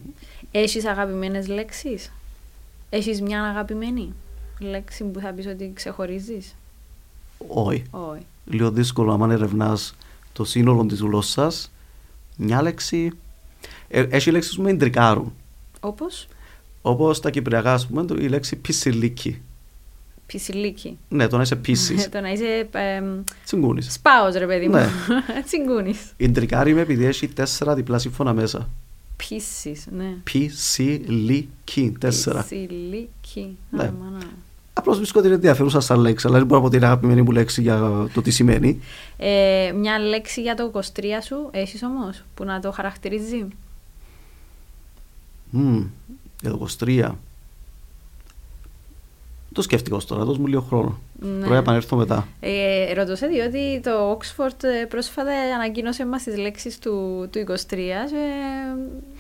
Έχεις αγαπημένες λέξεις; Έχεις μια αγαπημένη λέξη που θα πεις ότι ξεχωρίζεις; Όχι. Λίγο δύσκολο άμα ερευνάς το σύνολο της γλώσσας. Μια λέξη. Ε, έχει λέξεις που με εντρικάρουν. Όπως; Όπως τα κυπριακά, ας πούμε, η λέξη πισιλίκι. Πισιλίκι. Ναι, το να είσαι πίσης. το να είσαι. Ε, Τσιγκούνης. Σπάω, ρε παιδί μου. Ναι. Τσιγκούνης. Ιντρικάρι με επειδή έχει τέσσερα διπλά σύμφωνα μέσα. Πίσης, ναι. Πισιλίκι. Τέσσερα. Πισιλίκι. Ναι. Απλώς βρίσκω ότι είναι ενδιαφέρουσα σαν λέξη, αλλά δεν μπορώ να πω ότι είναι αγαπημένη μου λέξη για το τι σημαίνει. Ε, μια λέξη για το 23 σου έχεις όμως που να το χαρακτηρίζει; Mm, για το 23. Το σκέφτηκα ως τώρα, δώσ' μου λίγο χρόνο. Ναι. Πρέπει να επανέλθω μετά. Ε, ρωτούσα διότι το Oxford ε, πρόσφατα ανακοίνωσε μας τις λέξεις του, του 23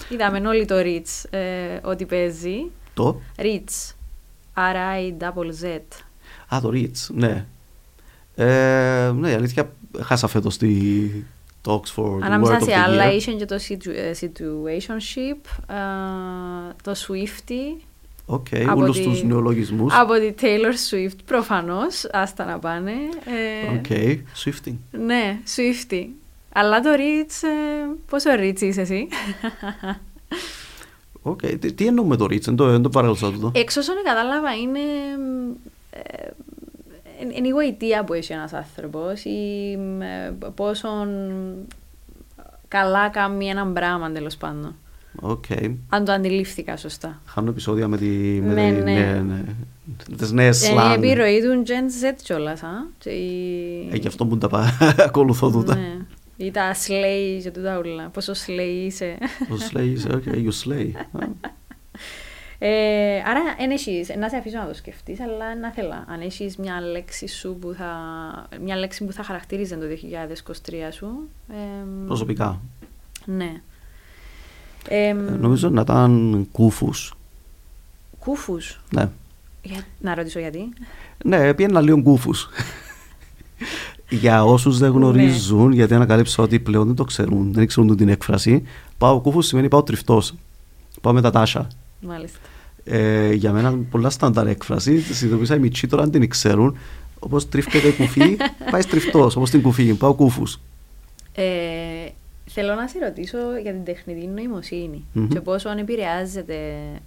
και είδαμε όλοι το REACH ε, ότι παίζει. Το; REACH. R-I-Z. Α, το rizz, ναι. Ε, ναι, η αλήθεια χάσα φέτος τη, το Oxford Ανάμεσα σε άλλα είχε και το ε, Situationship, uh, το Swiftie OK, okay, όλους τους νεολογισμούς. Από τη Taylor Swift προφανώς, άστα να πάνε. Ε, Οκ, okay, Swifty. Ναι, Swiftie. Αλλά το rizz, ε, πόσο rizz είσαι εσύ; OK, okay. τι, τι εννοούμε το rizz, δεν το, το παρέλωσα τούτο. Εξ όσων κατάλαβα είναι... Ε, είναι η γοητεία που έχει ένας άνθρωπος ή ε, πόσο καλά κάνει έναν πράγμα τέλος πάντων. Okay. Αν το αντιλήφθηκα σωστά. Χάνω επεισόδια με, τη, με ναι, ναι. ναι, ναι. τις νέες Είναι η επιρροή του Gen Z κιόλας. Α; Ε, γι' αυτό που τα ακολουθώ τούτα. Ναι. Ή τα slay και τούτα όλα. Πόσο slay είσαι. Πόσο slay είσαι, ok, you slay. Ε, άρα, εν έχεις, να σε αφήσω να το σκεφτείς, αλλά να θέλω, αν έχεις μια λέξη σου που θα, μια λέξη που θα χαρακτήριζε το 2023 σου. Ε, Προσωπικά. Ναι. Ε, νομίζω να ήταν κούφους. Κούφους; Ναι. Για, να ρωτήσω γιατί. Ναι, πήγαινα λίγο κούφους. Για όσους δεν ναι. γνωρίζουν, ναι. γιατί ανακαλύψα ότι πλέον δεν το ξέρουν, δεν ξέρουν την έκφραση. Πάω κούφους σημαίνει πάω τριφτός. Πάω με τα τάσα. Μάλιστα. Ε, για μένα πολλά στάνταρ έκφραση. Συνειδητοποίησα οι μητσί τώρα αν την ξέρουν. Όπως τρίφκεται κουφί, πάει τριφτό. Όπως την κουφί, πάω κούφους. Ε, Θέλω να σε ρωτήσω για την τεχνητή νοημοσύνη mm-hmm. και πόσο αν επηρεάζεται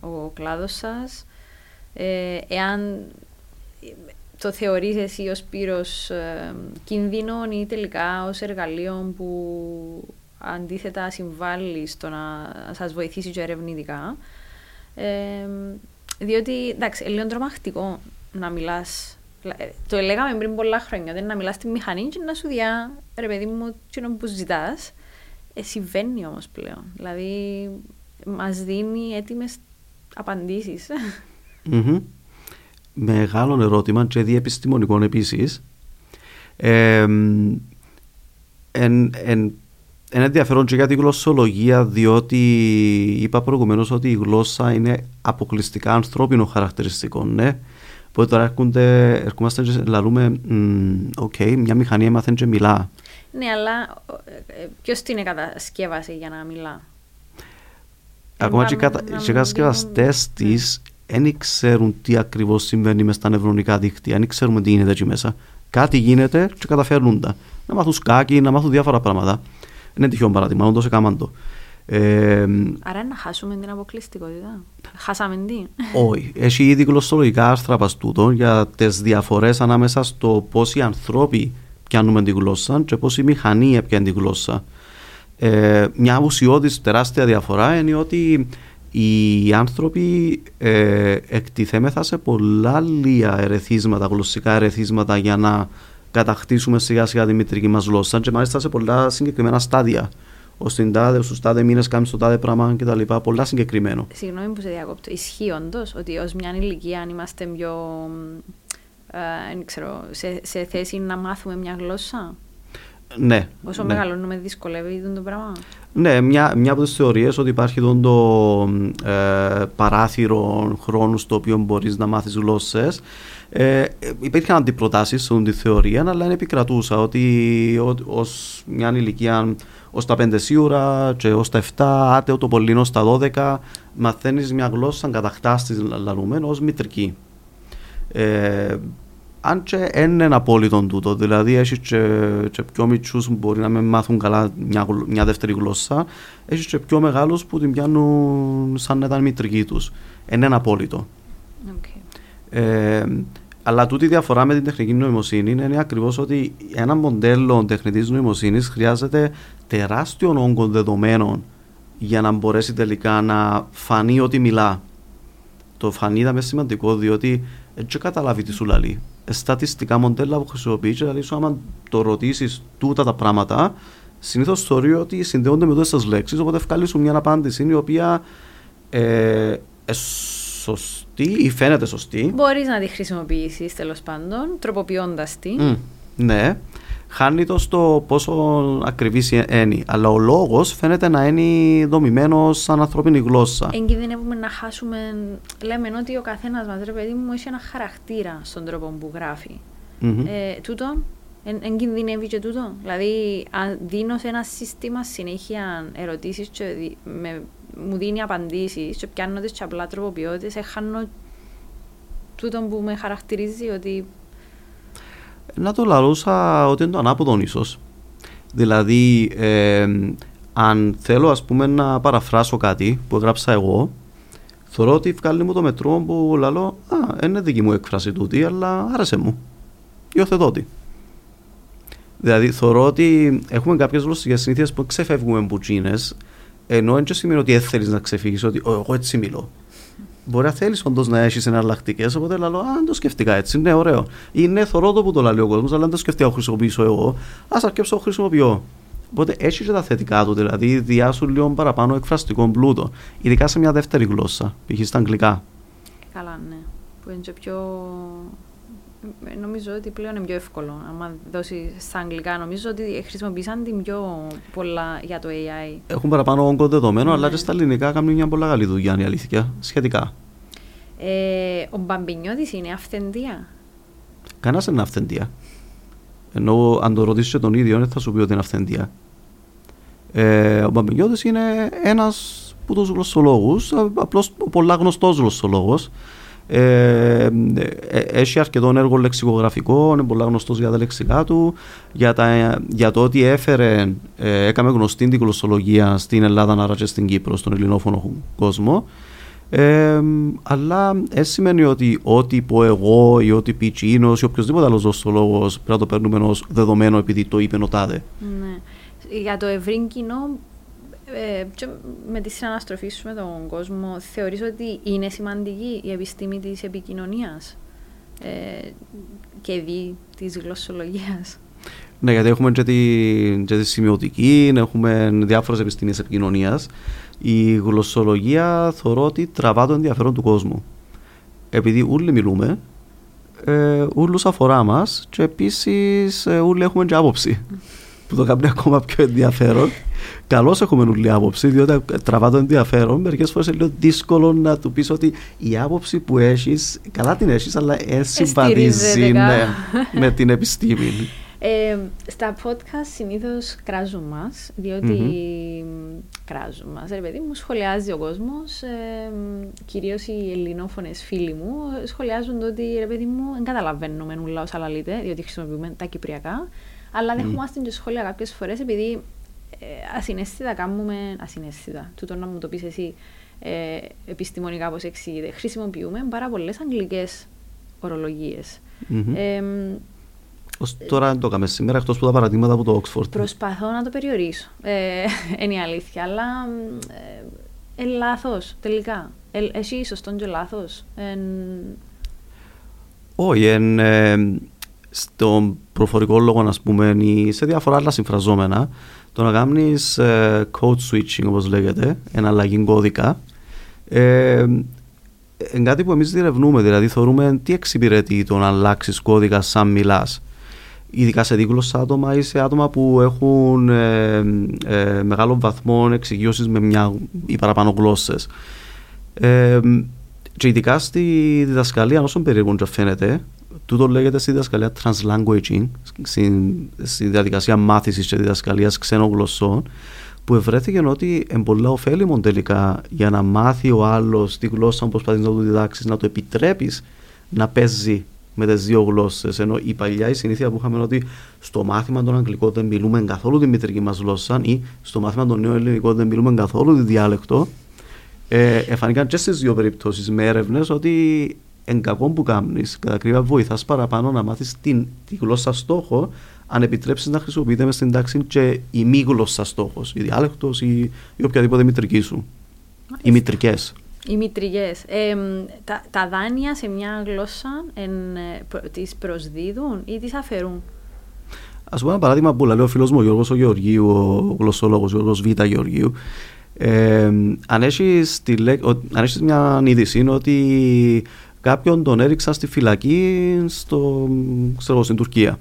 ο κλάδος σας, ε, εάν το θεωρείς εσύ ως πύρος ε, κινδύνων ή τελικά ως εργαλείο που αντίθετα συμβάλλει στο να σας βοηθήσει και ερευνητικά. Ε, διότι, εντάξει, είναι λίγο τρομακτικό να μιλάς το λέγαμε πριν πολλά χρόνια, ότι να μιλάς στη μηχανή και να σου διά, ρε παιδί μου, τι που ζητάς ε, συμβαίνει όμως πλέον. Δηλαδή, μας δίνει έτοιμες απαντήσεις. Mm-hmm. Μεγάλο ερώτημα και διεπιστημονικό επίσης. Ε, εν, εν, ένα ενδιαφέρον και για τη γλωσσολογία, διότι είπα προηγουμένως ότι η γλώσσα είναι αποκλειστικά ανθρώπινο χαρακτηριστικό. Ναι. Οπότε τώρα έρχονται, ερχόμαστε και λαλούμε, OK, okay, μια μηχανή έμαθε και μιλά. Ναι, αλλά ποιος την κατασκεύασε για να μιλά; Ακόμα και οι κατασκευαστές της δεν ξέρουν τι ακριβώς συμβαίνει μες στα νευρονικά δίκτυα, δεν ξέρουμε τι γίνεται εκεί μέσα. Κάτι γίνεται και καταφέρνουν τα. Να μάθουν σκάκι, να μάθουν διάφορα πράγματα. Είναι τυχαίο παράδειγμα, όντως έκαναν το. Ε, Άρα να χάσουμε την αποκλειστικότητα. Χάσαμε τι. Όχι. Έχει ήδη γλωσσολογικά άρθρα παστούτο για τις διαφορές ανάμεσα στο πώ οι άνθρωποι πιάνουμε τη γλώσσα και πώ η μηχανή πιάνει τη γλώσσα. Ε, μια ουσιώδης τεράστια διαφορά είναι ότι οι άνθρωποι ε, εκτιθέμεθα σε πολλά λίγα ερεθίσματα, γλωσσικά ερεθίσματα για να κατακτήσουμε σιγά σιγά τη μητρική μας γλώσσα και μάλιστα σε πολλά συγκεκριμένα στάδια. Ω την τάδε, στους τάδε μήνες κάνεις το τάδε πράγμα κτλ. Πολλά συγκεκριμένο. Συγγνώμη που σε διακόπτω. Ισχύει όντως ότι ως μια ηλικία, αν είμαστε πιο. Ε, ξέρω, σε, σε θέση να μάθουμε μια γλώσσα; Ναι. Όσο ναι. μεγαλώνουμε, δυσκολεύει το πράγμα; Ναι, μια, μια από τις θεωρίες ότι υπάρχει το, το ε, παράθυρο χρόνου στο οποίο μπορείς να μάθεις γλώσσες. Ε, υπήρχαν αντιπροτάσεις σε τη θεωρία, αλλά είναι επικρατούσα ότι ως μια ηλικία ως τα 5 σίγουρα και ως τα 7, άτεο το πολύ ω τα 12, μαθαίνεις μια γλώσσα καταχτάστη λαλούμενο ως μητρική. Ε, αν και είναι ένα απόλυτο τούτο, δηλαδή έχεις και, και πιο μικρού που μπορεί να μην μάθουν καλά μια, μια δεύτερη γλώσσα, έχεις και πιο μεγάλους που την πιάνουν σαν να ήταν μητρική τους. Είναι ένα απόλυτο. Okay. Ε, αλλά τούτη η διαφορά με την τεχνική νοημοσύνη είναι ακριβώς ότι ένα μοντέλο τεχνητής νοημοσύνης χρειάζεται τεράστιο όγκο δεδομένων για να μπορέσει τελικά να φανεί ότι μιλά. Το φανεί ήταν σημαντικό διότι έτσι καταλάβει τι σου λέει στατιστικά μοντέλα που χρησιμοποιείς και δηλαδή άμα το ρωτήσεις τούτα τα πράγματα συνήθως θεωρεί ότι συνδέονται με τόσε λέξεις. Οπότε βγάλεις σου μια απάντηση η οποία ε, ε, σωστή ή φαίνεται σωστή. Μπορείς να τη χρησιμοποιήσεις τέλος πάντων, τροποποιώντας τη. Mm, ναι χάνει το στο πόσο ακριβή είναι. Αλλά ο λόγος φαίνεται να είναι δομημένο σαν ανθρώπινη γλώσσα. Εγκινδυνεύουμε να χάσουμε. Λέμε ότι ο καθένας μας, ρε παιδί μου, έχει ένα χαρακτήρα στον τρόπο που γράφει. Mm-hmm. Ε, τούτο, εγκινδυνεύει και τούτο. Δηλαδή, αν δίνω σε ένα σύστημα συνέχεια ερωτήσεις και με, μου δίνει απαντήσεις, και πιάνω τις απλά τροποποιώ τις, χάνω τούτο που με χαρακτηρίζει ότι να το λαλούσα ότι είναι το ανάποδο ίσως. Δηλαδή, ε, αν θέλω ας πούμε να παραφράσω κάτι που έγραψα εγώ, θεωρώ ότι βγάλει μου το μετρό που λαλώ «Α, είναι δική μου έκφραση τούτη, αλλά άρεσε μου». Υιοθετώ τη. Δηλαδή, θεωρώ ότι έχουμε κάποιες γλωσσικές συνήθειες που ξεφεύγουμε από ενώ δεν σημαίνει ότι θέλεις να ξεφύγεις, ότι εγώ έτσι μιλώ μπορεί να θέλεις όντως να έχεις εναλλακτικές. Οπότε λέω, Αν το σκεφτήκα έτσι, ναι, ωραίο. Ή ναι, θωρώ το που το λέει ο κόσμος, αλλά αν το σκεφτεί να χρησιμοποιήσω εγώ, ας αρκέψω να χρησιμοποιώ. Οπότε έχεις και τα θετικά του, δηλαδή διάσου λίγο παραπάνω εκφραστικό πλούτο. Ειδικά σε μια δεύτερη γλώσσα, π.χ. στα αγγλικά. Καλά, ναι. Που είναι και πιο ε, νομίζω ότι πλέον είναι πιο εύκολο. Αν δώσει στα αγγλικά, νομίζω ότι χρησιμοποίησαν την πιο πολλά για το AI. Έχουν παραπάνω όγκο δεδομένο, αλλά ναι. και στα ελληνικά κάνουν μια πολλά καλή δουλειά, είναι αλήθεια, σχετικά. Ε, ο Μπαμπινιώτης είναι αυθεντία. Κανένα είναι αυθεντία. Ενώ αν το ρωτήσεις τον ίδιο, θα σου πει ότι είναι αυθεντία. Ε, ο Μπαμπινιώτης είναι ένας από τους γλωσσολόγους, απλώς πολλά γνωστός γλωσσολόγος. Ε, ε, έχει αρκετό έργο λεξικογραφικό, είναι πολύ γνωστός για τα λεξικά του, για, τα, για το ότι έφερε, ε, έκαμε γνωστή την γλωσσολογία στην Ελλάδα, άρα και στην Κύπρο, στον ελληνόφωνο κόσμο. Ε, αλλά δεν σημαίνει ότι ό,τι πω εγώ ή ό,τι πει Τσίνο ή οποιοδήποτε άλλος γλωσσολόγο πρέπει να το παίρνουμε ως δεδομένο επειδή το είπε ο Τάδε. Ναι. Για το ευρύ κοινό, ε, με τη συναναστροφή σου με τον κόσμο, θεωρείς ότι είναι σημαντική η επιστήμη της επικοινωνίας ε, και δι της γλωσσολογίας; Ναι, γιατί έχουμε και τη, και τη σημειωτική, έχουμε διάφορες επιστήμες επικοινωνίας. Η γλωσσολογία θεωρώ ότι τραβά το ενδιαφέρον του κόσμου. Επειδή όλοι μιλούμε, ε, όλους αφορά μας και επίσης ε, όλοι έχουμε και άποψη που το κάνει ακόμα πιο ενδιαφέρον. Καλώς έχουμε νουλή άποψη, διότι τραβά το ενδιαφέρον. Μερικές φορές είναι λίγο δύσκολο να του πεις ότι η άποψη που έχεις, καλά την έχεις, αλλά δεν συμβαδίζει ναι, με την επιστήμη. Ε, Ε, στα podcast συνήθως κράζουν μας, διότι mm-hmm. κράζουν μας. Ρε παιδί μου, σχολιάζει ο κόσμος, ε, κυρίως οι ελληνόφωνες φίλοι μου, σχολιάζουν το ότι ρε παιδί μου δεν καταλαβαίνουμε νουλά όσα λαλείτε, διότι χρησιμοποιούμε τα κυπριακά, αλλά mm. δεχόμαστε και σχόλια κάποιες φορές επειδή ε, ασυναίσθητα κάνουμε, ασυναίσθητα, τούτο να μου το πεις εσύ, ε, επιστημονικά πώς εξηγείται, χρησιμοποιούμε πάρα πολλές αγγλικές ορολογίες. Mm-hmm. Ε, Ως τώρα δεν το έκαμε σήμερα, εκτός από τα παραδείγματα από το Oxford. Προσπαθώ να το περιορίσω. Ε, είναι η αλήθεια, αλλά ε, ε, λάθος τελικά. Ε, εσύ σωστόν και λάθος. Ε, Όχι, εν, ε, στον προφορικό λόγο, ας πούμε, ή σε διάφορα άλλα συμφραζόμενα, το να κάνεις ε, code switching, όπως λέγεται, εναλλαγή κώδικα, ε, είναι κάτι που εμείς διερευνούμε. Δηλαδή, θεωρούμε τι εξυπηρετεί το να αλλάξεις κώδικα σαν μιλάς ειδικά σε δίγλωσσα άτομα ή σε άτομα που έχουν ε, ε, μεγάλο βαθμό εξοικείωση με μια ή παραπάνω γλώσσες. Ε, και ειδικά στη διδασκαλία, όσο περίεργο και φαίνεται, τούτο λέγεται στη διδασκαλία translanguaging, στη, στη διαδικασία μάθησης και διδασκαλίας ξένων γλωσσών, που ευρέθηκε ότι είναι πολλά ωφέλιμο τελικά για να μάθει ο άλλος τη γλώσσα που προσπαθεί να του διδάξεις, να το επιτρέπεις να παίζει με τις δύο γλώσσες. Ενώ η παλιά η συνήθεια που είχαμε ότι στο μάθημα των Αγγλικών δεν μιλούμε καθόλου τη μητρική μας γλώσσα ή στο μάθημα των νέων Ελληνικών δεν μιλούμε καθόλου τη διάλεκτο. Ε, εφανήκαν και στις δύο περιπτώσεις με έρευνες ότι εν κακό που κάνεις, κατά κρύβα βοηθάς παραπάνω να μάθεις τη γλώσσα στόχο, αν επιτρέψεις να χρησιμοποιείται μες στην τάξη και η μη γλώσσα στόχος, η διάλεκτος ή, ή οποιαδήποτε μητρική σου. Οι μητρικές. Οι μητρικές. Ε, τα, τα δάνεια σε μια γλώσσα ε, τις προσδίδουν ή τις αφαιρούν; Α πούμε ένα παράδειγμα που λέει ο φίλος μου ο Γιώργος ο Γεωργίου, ο γλωσσόλογος Γιώργος Β. Γεωργίου. Ε, αν έχεις μια είδηση είναι ότι κάποιον τον έριξα στη φυλακή στο, ξέρω, στην Τουρκία.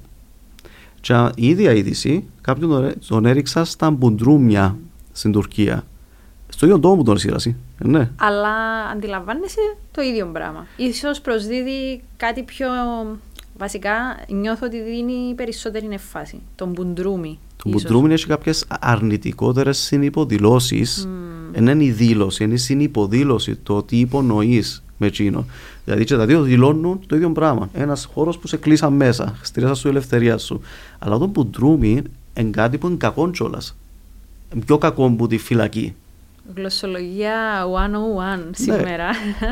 Και η ίδια είδηση κάποιον τον έριξα στα μπουντρούμια στην Τουρκία. Στο ίδιο τόπο που τον εσύ, ναι. Αλλά αντιλαμβάνεσαι το ίδιο πράγμα. Ίσως προσδίδει κάτι πιο... Βασικά νιώθω ότι δίνει περισσότερη εφάση. Τον μπουντρούμι. Το μπουντρούμι έχει κάποιες αρνητικότερες συνυποδηλώσεις. Mm. είναι η δήλωση, είναι η συνυποδήλωση το τι υπονοείς με εκείνο. Δηλαδή και τα δύο δηλώνουν το ίδιο πράγμα. Ένας χώρος που σε κλείσαν μέσα, στήριζα σου η ελευθερία σου. Αλλά το μπουντρούμι είναι κάτι που είναι κακό κιόλας. Πιο κακό από τη φυλακή. Γλωσσολογία 101 ναι. σήμερα.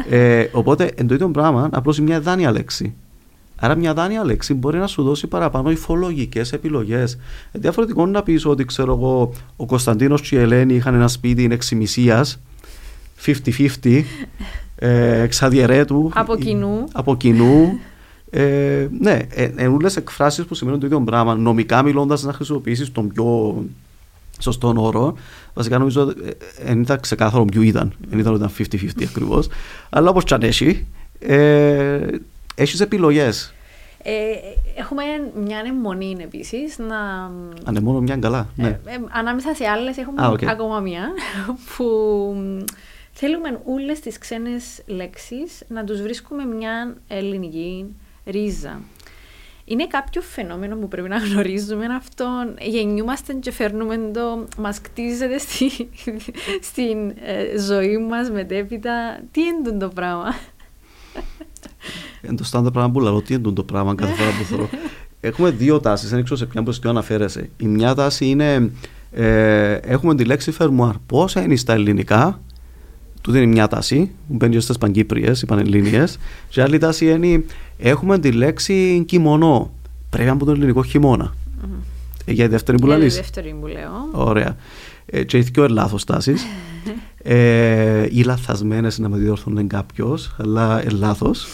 Ε, οπότε, εν το ίδιο πράγμα, απλώς μια δάνεια λέξη. Άρα, μια δάνεια λέξη μπορεί να σου δώσει παραπάνω υφολογικές επιλογές. Ε, διαφορετικό να πεις ότι, ξέρω εγώ, ο Κωνσταντίνος και η Ελένη είχαν ένα σπίτι εξημισίας, 50-50, ε, εξαδιαιρέτου. Από κοινού. Από κοινού. Ε, ναι, ενούλες εκφράσεις που σημαίνουν το ίδιο πράγμα. Νομικά μιλώντας, να χρησιμοποιήσεις τον πιο σωστό όρο. Βασικά νομίζω δεν ήταν ξεκάθαρο ποιο ήταν. Δεν ήταν ότι ήταν 50-50 ακριβώς. Αλλά όπως κι αν έχει, ε, έχεις επιλογές. Ε, έχουμε μια αιμονή επίσης να. Αν μόνο μια καλά. Ναι. Ε, ε, ανάμεσα σε άλλες έχουμε okay. ακόμα μια που θέλουμε όλες τις ξένες λέξεις να τους βρίσκουμε μια ελληνική ρίζα. Είναι κάποιο φαινόμενο που πρέπει να γνωρίζουμε αυτό. Γεννιούμαστε και φέρνουμε το, μας κτίζεται στη, στην ε, ζωή μας μετέπειτα. Τι είναι το πράγμα; Είναι το στάνταρ πράγμα που λέω, τι είναι το πράγμα κάθε φορά που θέλω. Έχουμε δύο τάσεις, δεν ξέρω σε ποια προς αναφέρεσαι. Η μια τάση είναι, ε, έχουμε τη λέξη φερμουάρ. Πόσα είναι στα ελληνικά, τούτη είναι μια τάση, που μπαίνει στι Παγκύπριε, οι Πανελλήνιε. Και άλλη τάση είναι, έχουμε τη λέξη κιμονό. Πρέπει να πω τον ελληνικό χειμώνα. Mm-hmm. Για τη δεύτερη που λέει. Για τη δεύτερη που λέω. Ωραία. Ε, και έχει και λάθος τάσεις. ε, ή λαθασμένες να με διορθώνει κάποιος, αλλά ε, λάθος.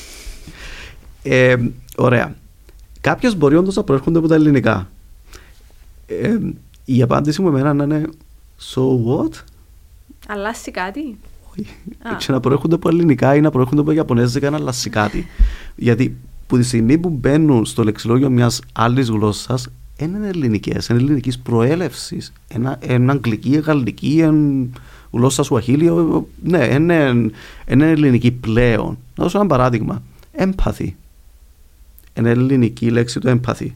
Ε, ωραία. Κάποιε μπορεί όντως να προέρχονται από τα ελληνικά. Ε, η απάντηση μου εμένα να είναι So what? Αλλάσει κάτι; Και να προέρχονται από ελληνικά ή να προέρχονται από ιαπωνέζικα να αλλάξει κάτι. Γιατί που τη στιγμή που μπαίνουν στο λεξιλόγιο μιας άλλης γλώσσας, δεν είναι ελληνικές, είναι ελληνικής προέλευσης. Είναι αγγλική, γαλλική, είναι γλώσσα σου αχίλια. Ναι, είναι, είναι ελληνική πλέον. Να δώσω ένα παράδειγμα. Έμπαθη. Είναι ελληνική λέξη το έμπαθη.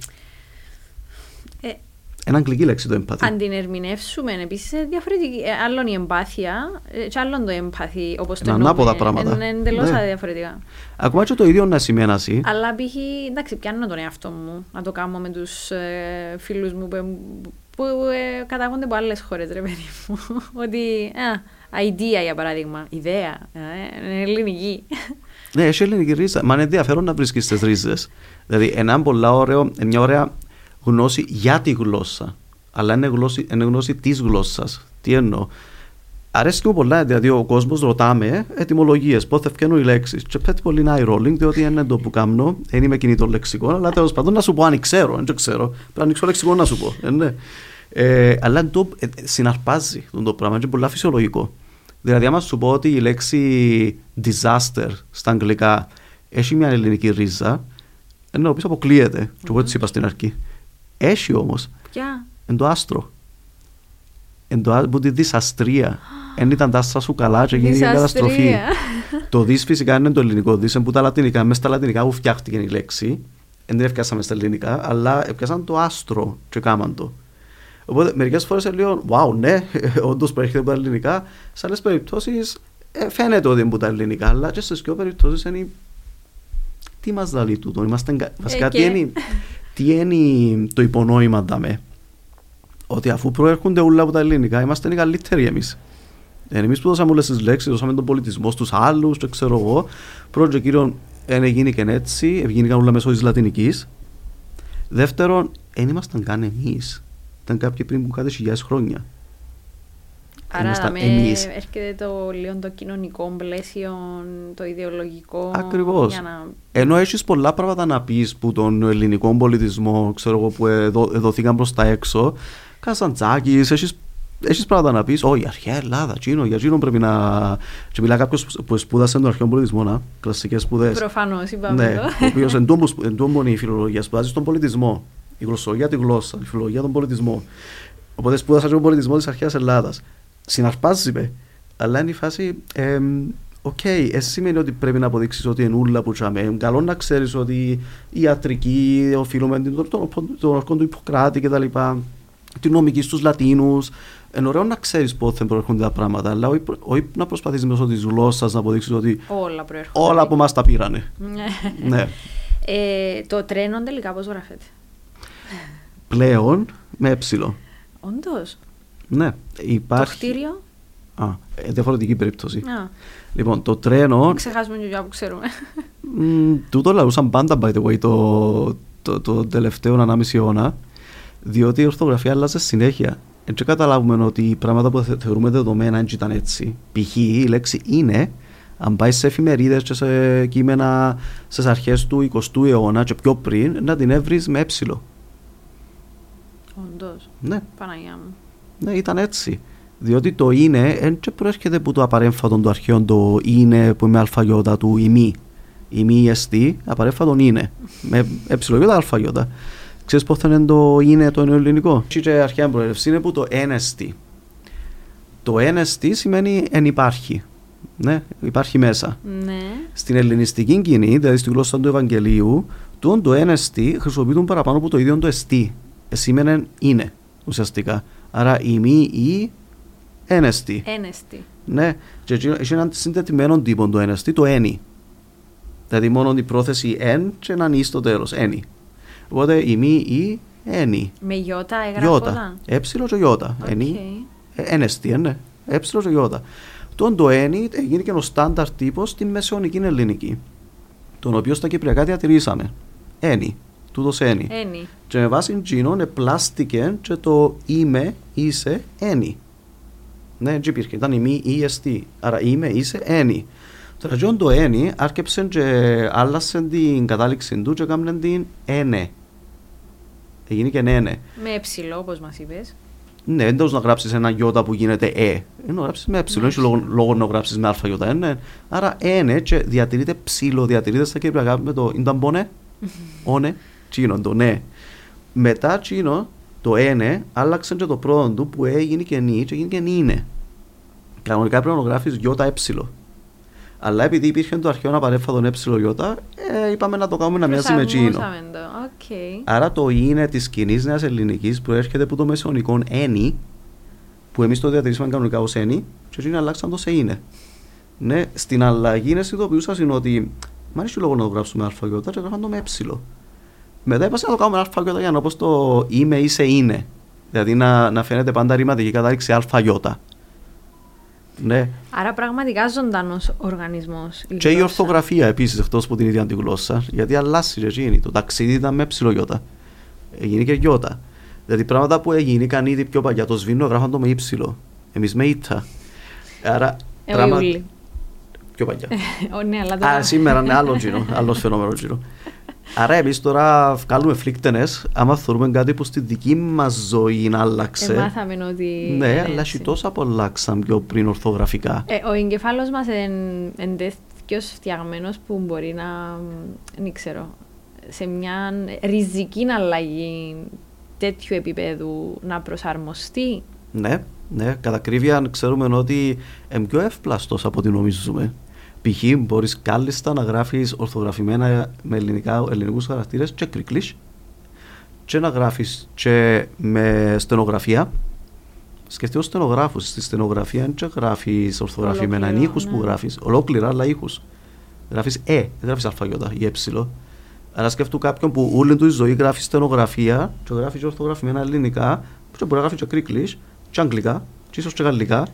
Είναι αγγλική λέξη το empathy. Αν την ερμηνεύσουμε επίσης, διαφορετική. Ε, άλλον η εμπάθεια, ε, και άλλον το empathy, όπως το Είναι ανάποδα πράγματα. Είναι εντελώς Ναι. διαφορετικά. Ακόμα και το ίδιο να σημαίνει εσύ. Αλλά π.χ. εντάξει, πιάνω τον εαυτό μου να το κάνω με τους ε, φίλους μου που, που ε, κατάγονται από άλλες χώρες, ρε παιδί μου. Ότι. Α, idea για παράδειγμα. Ιδέα. Ε, είναι ελληνική. Ναι, έχει ελληνική ρίζα. Μα είναι ενδιαφέρον να βρίσκεις τις ρίζες. Δηλαδή, ένα πολύ ωραίο, μια ωραία γνώση για τη γλώσσα. Αλλά είναι γνώση, είναι γνώση της γλώσσας. Τι εννοώ; Αρέσει μου πολλά, δηλαδή ο κόσμος ρωτάμε ετοιμολογίες, πότε φτιάχνουν οι λέξεις. Και πέτει πολύ ένα eye rolling, διότι είναι το που κάνω, δεν είμαι κινητό λεξικό, αλλά τέλος πάντων να σου πω αν ξέρω, δεν το ξέρω. Πρέπει να ανοίξω λεξικό να σου πω. Ε, ναι. ε, αλλά το ε, συναρπάζει το πράγμα, είναι πολύ φυσιολογικό. Δηλαδή, άμα σου πω ότι η λέξη disaster στα αγγλικά έχει μια ελληνική ρίζα, ενώ πίσω αποκλείεται. Και εγώ έτσι είπα στην αρχή. Έχει όμως. Ποια; Εν το άστρο. Εν το άστρο, που τη δυσαστρία. Εν ήταν τα άστρα σου καλά και γίνει μια καταστροφή. Δυσαστρία. το δις φυσικά είναι το ελληνικό δις, που τα λατινικά. Μέσα στα λατινικά που φτιάχτηκε η λέξη, δεν την έφτιασαμε στα ελληνικά, αλλά έπιασαν το άστρο και κάμαν το. Οπότε μερικές φορές λέω, Wow, ναι, όντως προέρχεται από τα ελληνικά. Σε άλλες περιπτώσεις ε, φαίνεται ότι είναι από τα ελληνικά, αλλά και στι πιο περιπτώσεις είναι. Τι μας δαλεί τούτο, είμαστε. εγκα- Βασικά, τι και- είναι, τι είναι το υπονόημα δαμέ. Ότι αφού προέρχονται όλα από τα ελληνικά, είμαστε οι καλύτεροι εμείς. Εμείς που δώσαμε όλες τις λέξεις, δώσαμε τον πολιτισμό στους άλλους, το ξέρω εγώ. Πρώτον και κύριον, δεν έγινηκαν έτσι, ευγίνηκαν όλα μέσω της Λατινικής. Δεύτερον, δεν ήμασταν καν εμείς. Ήταν κάποιοι πριν που κάτι χιλιάδες χρόνια. Άρα Ήμασταν με εμείς. έρχεται το λίγο το κοινωνικό πλαίσιο, το ιδεολογικό. Ακριβώς. Για να... Ενώ έχεις πολλά πράγματα να πεις που τον ελληνικό πολιτισμό, ξέρω εγώ, που εδω, δοθήκαν προς τα έξω, Καζαντζάκη, έχεις έχεις πράγματα να πεις. Όχι, η αρχαία Ελλάδα, Τσίνο, για Τσίνο πρέπει να. Και μιλά κάποιος που σπούδασε τον αρχαίο πολιτισμό, να, κλασικές σπουδές. Προφανώς είπαμε Ναι, το. ο οποίος εν τούμπο- εν τούμπον η φιλολογία σπουδάζει στον πολιτισμό. Η γλωσσολογία τη γλώσσα, η φιλολογία τον πολιτισμό. Οπότε σπούδασα και τον πολιτισμό της αρχαίας Ελλάδας. Συναρπάζει με. Αλλά είναι η φάση. εμ, Οκ, εσύ σημαίνει ότι πρέπει να αποδείξεις ότι είναι ούλα που τσάμε. Καλό να ξέρεις ότι η ιατρική οφείλουμε τον, τον, τον ορκό του Ιπποκράτη κτλ. Την νομική στους Λατίνους. Είναι ωραίο να ξέρεις πότε προέρχονται τα πράγματα, αλλά όχι, όχι να προσπαθείς μέσω της γλώσσας να αποδείξεις ότι Όλα προέρχονται. όλα από εμάς τα πήρανε. Ναι. ναι. Ε, το τρένο τελικά πώς γράφεται; πλέον με ε. Όντως. Ναι, Το υπάρχει. κτίριο; Α, ε, διαφορετική περίπτωση. Α, Λοιπόν, το τρένο. μην ξεχάσουμε και που ξέρουμε. μ, τούτο λαούσαν πάντα, by the way, το, το, το τελευταίο ανάμιση αιώνα. Διότι η ορθογραφία άλλαζε συνέχεια. Έτσι καταλάβουμε ότι οι πράγματα που θε- θεωρούμε δεδομένα δεν ήταν έτσι. Π.χ. η λέξη είναι, αν πάει σε εφημερίδες και σε κείμενα στις αρχές του 20ου αιώνα και πιο πριν, να την έβρεις με ε. Όντως. Ναι, Παναγία μου. Ναι, ήταν έτσι. Διότι το είναι δεν και προέρχεται από το απαρέμφατο του αρχαίου το είναι που με αλφαγιώτα του ημί. Ημί εστί, απαρέμφατον είναι. Με εψιλογιώτα αλφαγιώτα. Ξέρεις πότε είναι το είναι το ελληνικό. Και αρχαία προέλευση είναι που το ένεστη. Το ένεστη σημαίνει εν υπάρχει. Ναι, υπάρχει μέσα. Ναι. Στην ελληνιστική κοινή, δηλαδή στη γλώσσα του Ευαγγελίου, τον το ένεστη χρησιμοποιούν παραπάνω από το ίδιο το εστί. Σήμαινε είναι ουσιαστικά. Άρα η μη ή ένεστη. Ένεστη. Ναι, και εκείνο- έχει έναν συνδετημένο τύπο το ένεστη, το ένι. Δηλαδή μόνο η πρόθεση εν και έναν ή στο τέλος, ένι. Οπότε η μη ή ένι. Με γιώτα Γιώτα. έγραφονταν. Έψιλος και γιώτα. Ένι. Ε, Ένεστη, ε, ναι. Έψιλος και γιώτα. Τον το ένι έγινε και ο στάνταρ τύπος στην μεσαιωνική ελληνική. Τον οποίο στα κυπριακά διατηρήσαμε. Ένι. Τούτος ένι. Ένι. Και με βάση εκείνον επλάστηκε και το είμαι, είσαι, ένι. Ναι, έτσι υπήρχε. Ήταν η μη ή εστί. Άρα είμαι, είσαι, ένι. Τώρα εκείνον το ένι άρκεψε και άλλασε την κατάληξη του και έκαμε την ένε. Έγινε και ένε. Με εψιλό, όπως μας είπες. Ναι, δεν να γράψεις ένα γιώτα που γίνεται ε. Είναι να γράψεις με ε. Δεν έχει λόγο, λόγο να γράψεις με αλφα γιώτα. Είναι. Άρα ένε και διατηρείται ψήλο, διατηρείται στα κυπριακά με το ήταν πόνε. Όνε. Τσίνο, το ναι. Μετά τσίνο, το ένε, άλλαξε και το πρώτο του που έγινε και νη και έγινε και είναι. Κανονικά πρέπει να γράφεις γιώτα έψιλο. Αλλά επειδή υπήρχε το αρχαίο απαρέφατο έψιλο γιώτα, ε, είπαμε να το κάνουμε να μοιάζει με τσίνο. Προσαρμόσαμε το. Okay. Άρα το είναι της κοινής νέας ελληνικής προέρχεται από το μεσαιωνικό ένι, που εμείς το διατηρήσαμε κανονικά ως ένι, και εκείνοι αλλάξαν το σε είναι. Ναι, στην αλλαγή είναι συνειδητοποιούσα είναι ότι Μ' αρέσει λόγος να το γράψουμε αλφαγιώτα και γράφαν το με έψιλο. Μετά είπα να το κάνουμε αλφαγιώτα για να πω το είμαι είσαι είναι. Δηλαδή να, να φαίνεται πάντα ρηματική κατάληξη αλφαγιώτα. Ναι. Άρα πραγματικά ζωντανός οργανισμός. Και η ορθογραφία επίσης εκτός από την ίδια τη γλώσσα. Γιατί αλλάζει και εκείνη. Το ταξίδι ήταν με γιώτα. Έγινε και γιώτα. Δηλαδή πράγματα που έγινε καν ήδη πιο παλιά. Το σβήνο γράφαν το με ύψιλο. Εμείς με ήττα. Άρα. Ε, πράγμα... Πιο παλιά. ναι, αλλά τώρα... Α, σήμερα είναι άλλο γύρο, άλλο φαινόμενο γύρο. Άρα εμείς τώρα βγάλουμε φλίκτενε, άμα θεωρούμε κάτι που στη δική μας ζωή να άλλαξε. Ε, μάθαμε ότι. Ναι, αλλά έχει τόσα πολλά σαν πιο πριν ορθογραφικά. Ε, ο εγκεφάλος μας είναι τέτοιος φτιαγμένος που μπορεί να. δεν ξέρω. σε μια ριζική αλλαγή τέτοιου επίπεδου να προσαρμοστεί. Ναι, ναι, κατά κρύβια ξέρουμε ότι είναι πιο εύπλαστος από ό,τι νομίζουμε. Π.χ. μπορείς κάλλιστα να γράφεις ορθογραφημένα με ελληνικά, ελληνικούς χαρακτήρες και κρικλίς και να γράφεις και με στενογραφία. Σκεφτεί ως στενογράφου. Στη στενογραφία δεν γράφεις ορθογραφημένα ήχους ναι. που γράφεις, ολόκληρα αλλά ήχους. Γράφεις ε, δεν γράφεις αλφαγιώτα ή ε. Αλλά σκεφτού κάποιον που όλη του η ζωή γράφει στενογραφία και γράφει ορθογραφημένα ελληνικά, που μπορεί να γράφει και κρίκλι, και αγγλικά, και ίσως και γαλλικά,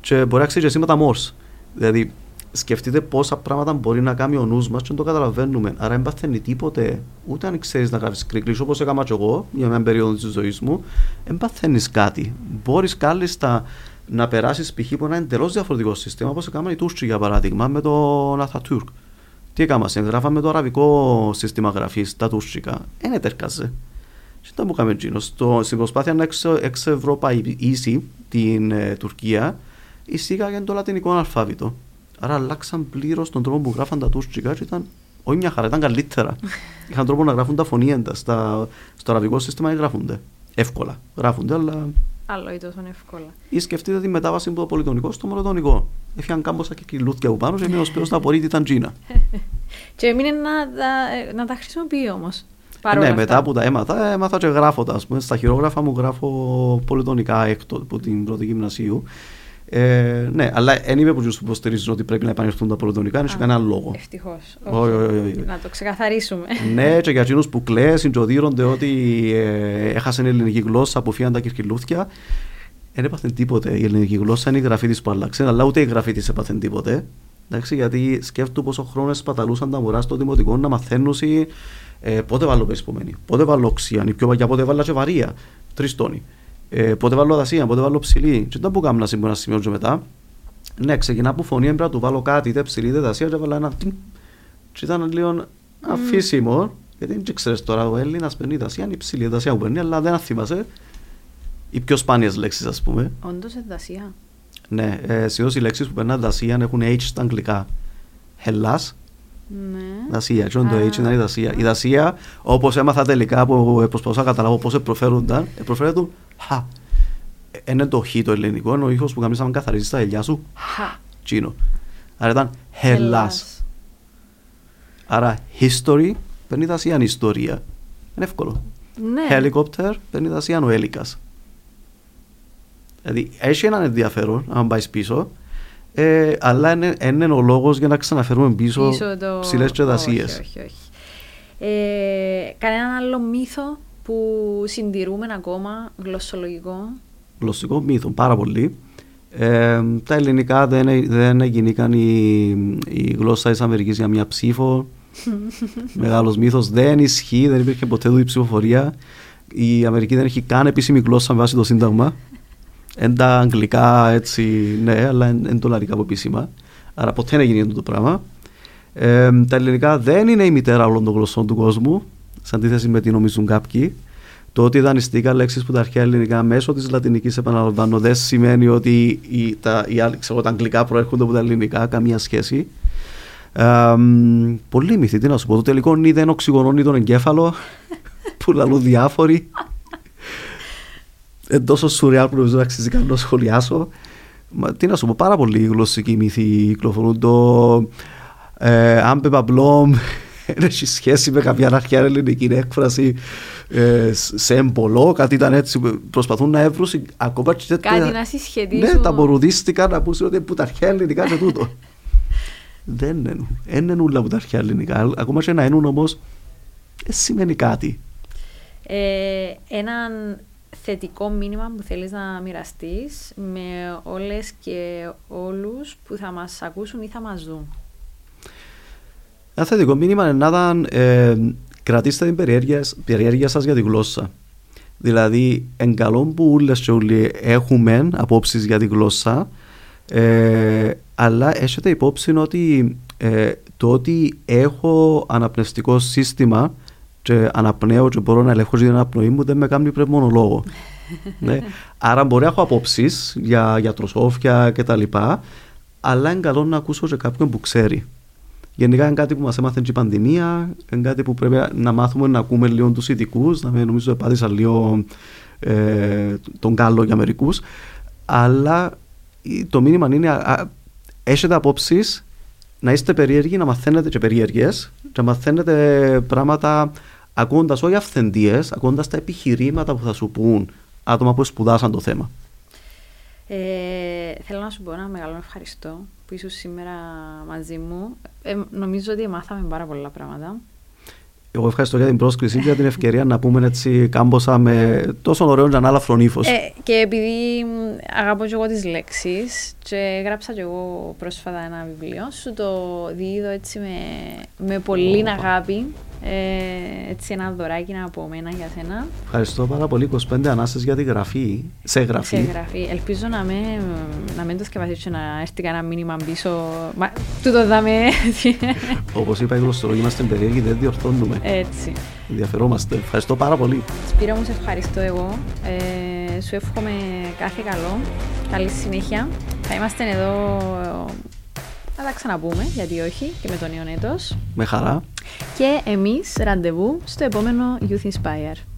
και μπορεί να ξέρεις και σήματα Morse. Δηλαδή, σκεφτείτε πόσα πράγματα μπορεί να κάνει ο νους μας και δεν το καταλαβαίνουμε. Άρα δεν παθαίνει τίποτε, ούτε αν ξέρεις να γράφει κρίκλι, όπως έκανα και εγώ για μια περίοδο της ζωής μου, δεν παθαίνεις κάτι. Μπορείς κάλλιστα να περάσεις π.χ. από ένα εντελώς διαφορετικό σύστημα, όπως έκανα οι Τούρκοι για παράδειγμα με τον Αθατούρκ. Τι έκανα, γράφαμε το αραβικό σύστημα γραφής, τα τουρκικά. Δεν έτερκαζε. Τι ήταν που έκαμε εκείνος. Στην προσπάθεια να εξευρωπαϊσει την ε, Τουρκία, εισήγαγε το λατινικό αλφάβητο. Άρα αλλάξαν πλήρως τον τρόπο που γράφαν τα τουρκικά και ήταν όχι μια χαρά, ήταν καλύτερα. Είχαν τρόπο να γράφουν τα φωνήεντα. Στα, στο αραβικό σύστημα γράφονται. Εύκολα. Γράφονται, αλλά. Άλλο ή τόσο εύκολα. Ή σκεφτείτε τη μετάβαση από το πολυτονικό στο μονοτονικό. Έφυγαν κάμποσα και κυλούθια από πάνω και έμεινε ο σπίτι να απορρίτει ήταν Τζίνα. και έμεινε να, να, να τα χρησιμοποιεί όμως. Ναι, μετά που τα έμαθα, έμαθα και γράφω τα. Στα χειρόγραφα μου γράφω πολυτονικά έκτο από την πρώτη γυμνασίου. Ε, ναι, αλλά δεν είμαι από τους που υποστηρίζουν ότι πρέπει να επανελθούν τα πολυτονικά, δεν έχει κανένα λόγο. Ευτυχώς. Να το ξεκαθαρίσουμε. ναι, και για εκείνους που κλαίε, συντροδίρονται ότι ε, έχασαν ελληνική γλώσσα, αποφύγαν τα κυρκυλούθια. Δεν έπαθεν τίποτε. Η ελληνική γλώσσα είναι η γραφή της που άλλαξε, αλλά ούτε η γραφή της έπαθεν τίποτε. Εντάξει, γιατί σκέφτομαι πόσο χρόνο σπαταλούσαν τα μωρά στο δημοτικό να μαθαίνουν ε, πότε βάλω περισπομένη, πότε βάλω οξία, πιο παγιά πότε βάλω και βαρία. Τρεις τόνοι. Ε, πότε βάλω δασία, πότε βάλω ψηλή. Και δεν που κάνω να σημαίνει ένα σημείο και μετά. Ναι, ξεκινά από φωνή, έπρεπε να του βάλω κάτι, είτε ψηλή, είτε δασία, και βάλω ένα τιμ. Και ήταν λίγο αφήσιμο, γιατί δεν ξέρεις τώρα ο Έλληνας παίρνει δασία, είναι η ψηλή δασία που παίρνει, αλλά δεν θυμάσαι. Οι πιο σπάνιες λέξεις, ας πούμε. Όντως δασία. Ναι, ε, συνήθω οι λέξεις που περνάνε δασία έχουν H στα αγγλικά. Hellas, ναι. Δασία, τι είναι το H, είναι η δασία. Η δασία, όπως έμαθα τελικά που προσπαθούσα να καταλάβω πώς προφέρονταν, προφέρεται χα. Είναι το χ το ελληνικό, είναι ο ήχος που καμίσαμε καθαρίζει στα ελιά σου. Χα. Τσίνο. Άρα ήταν Hellas. Άρα history παίρνει δασία ιστορία. Είναι εύκολο. Ναι. Helicopter παίρνει δασία ο Έλικας. Δηλαδή έχει έναν ενδιαφέρον, αν πάεις πίσω, ε, αλλά είναι, είναι ο λόγος για να ξαναφέρουμε πίσω, πίσω το... ψηλές τρεδασίε. Όχι, όχι, όχι. Ε, κανέναν άλλο μύθο που συντηρούμε ακόμα γλωσσολογικό. Γλωσσικό μύθο, πάρα πολύ. Ε, τα ελληνικά δεν, δεν έγιναν η, η γλώσσα της Αμερικής για μια ψήφο. Μεγάλος μύθος. Δεν ισχύει, δεν υπήρχε ποτέ η ψηφοφορία. Η Αμερική δεν έχει καν επίσημη γλώσσα με βάση το Σύνταγμα. Εν τα αγγλικά έτσι, ναι, αλλά εν το λαρικά από επίσημα. Άρα ποτέ δεν έγινε το πράγμα. Ε, τα ελληνικά δεν είναι η μητέρα όλων των γλωσσών του κόσμου, σε αντίθεση με τι νομίζουν κάποιοι. Το ότι δανειστήκα λέξεις που τα αρχαία ελληνικά μέσω της λατινικής, επαναλαμβάνω, δεν σημαίνει ότι οι, τα, οι άλλοι, ξέρω, τα αγγλικά προέρχονται από τα ελληνικά, καμία σχέση. Ε, πολύ μυθί, τι να σου πω. Το τελικό νη δεν οξυγονώνει τον εγκέφαλο, που λαλούν διάφοροι είναι τόσο σουρεάλ που νομίζω αξίζει καν να σχολιάσω. Μα, τι να σου πω, πάρα πολλοί γλωσσικοί μύθοι κυκλοφορούν. Το ε, Άμπε Παμπλόμ, δεν έχει σχέση με κάποια αρχαία ελληνική έκφραση ε, σε εμπολό, κάτι ήταν έτσι. Προσπαθούν να έβρουν ακόμα και Κάτι να συσχετίσουν. Ναι, τα μπορουδίστηκαν να πούσουν ότι που τα αρχαία ελληνικά και τούτο. δεν είναι. Δεν είναι όλα που τα αρχαία ελληνικά. Ακόμα και να είναι όμως, σημαίνει κάτι. Ε, έναν θετικό μήνυμα που θέλεις να μοιραστείς με όλες και όλους που θα μας ακούσουν ή θα μας δουν. Ένα θετικό μήνυμα είναι να ήταν, ε, κρατήστε την περιέργεια, περιέργεια σας για τη γλώσσα. Δηλαδή, εν καλό που όλες και όλοι έχουμε απόψεις για τη γλώσσα, ε, αλλά έχετε υπόψη ότι ε, το ότι έχω αναπνευστικό σύστημα και αναπνέω και μπορώ να ελέγχω την αναπνοή μου δεν με κάνει πρέπει μόνο λόγο. ναι. Άρα μπορεί να έχω απόψεις για γιατροσόφια κτλ. Αλλά είναι καλό να ακούσω και κάποιον που ξέρει. Γενικά είναι κάτι που μας έμαθε η πανδημία, είναι κάτι που πρέπει να μάθουμε να ακούμε λίγο τους ειδικούς, να μην νομίζω ότι πάτησα λίγο ε, τον κάλο για μερικούς. Αλλά το μήνυμα είναι α, έχετε απόψεις να είστε περίεργοι, να μαθαίνετε και περίεργες, να μαθαίνετε πράγματα ακούγοντας όχι αυθεντίες, ακούγοντας τα επιχειρήματα που θα σου πούν άτομα που σπουδάσαν το θέμα. Ε, θέλω να σου πω ένα μεγάλο ευχαριστώ που ήσουν σήμερα μαζί μου. Ε, νομίζω ότι μάθαμε πάρα πολλά πράγματα. Εγώ ευχαριστώ για την πρόσκληση και για την ευκαιρία να πούμε έτσι κάμποσα με τόσο ωραίο και ανάλαφρο ύφος. Ε, και επειδή αγαπώ και εγώ τις λέξεις, και γράψα και εγώ πρόσφατα ένα βιβλίο, σου το δίδω έτσι με, με πολύ αγάπη ε, έτσι ένα δωράκι από μένα για σένα. Ευχαριστώ πάρα πολύ. 25 ανάσες για τη γραφή. Σε γραφή. Σε γραφή. Ελπίζω να, με, να μην το σκεφαστείς να έρθει κανένα μήνυμα πίσω. Μα, τούτο δάμε. Όπως είπα, η γλωστολόγοι είμαστε περίεργοι, δεν διορθώνουμε. Έτσι. Ενδιαφερόμαστε. Ευχαριστώ πάρα πολύ. Σπύρο μου, σε ευχαριστώ εγώ. Ε, σου εύχομαι κάθε καλό. Καλή συνέχεια. Θα είμαστε εδώ θα τα ξαναπούμε, γιατί όχι, και με τον νέο έτος. Με χαρά. Και εμείς ραντεβού στο επόμενο Youth Inspire.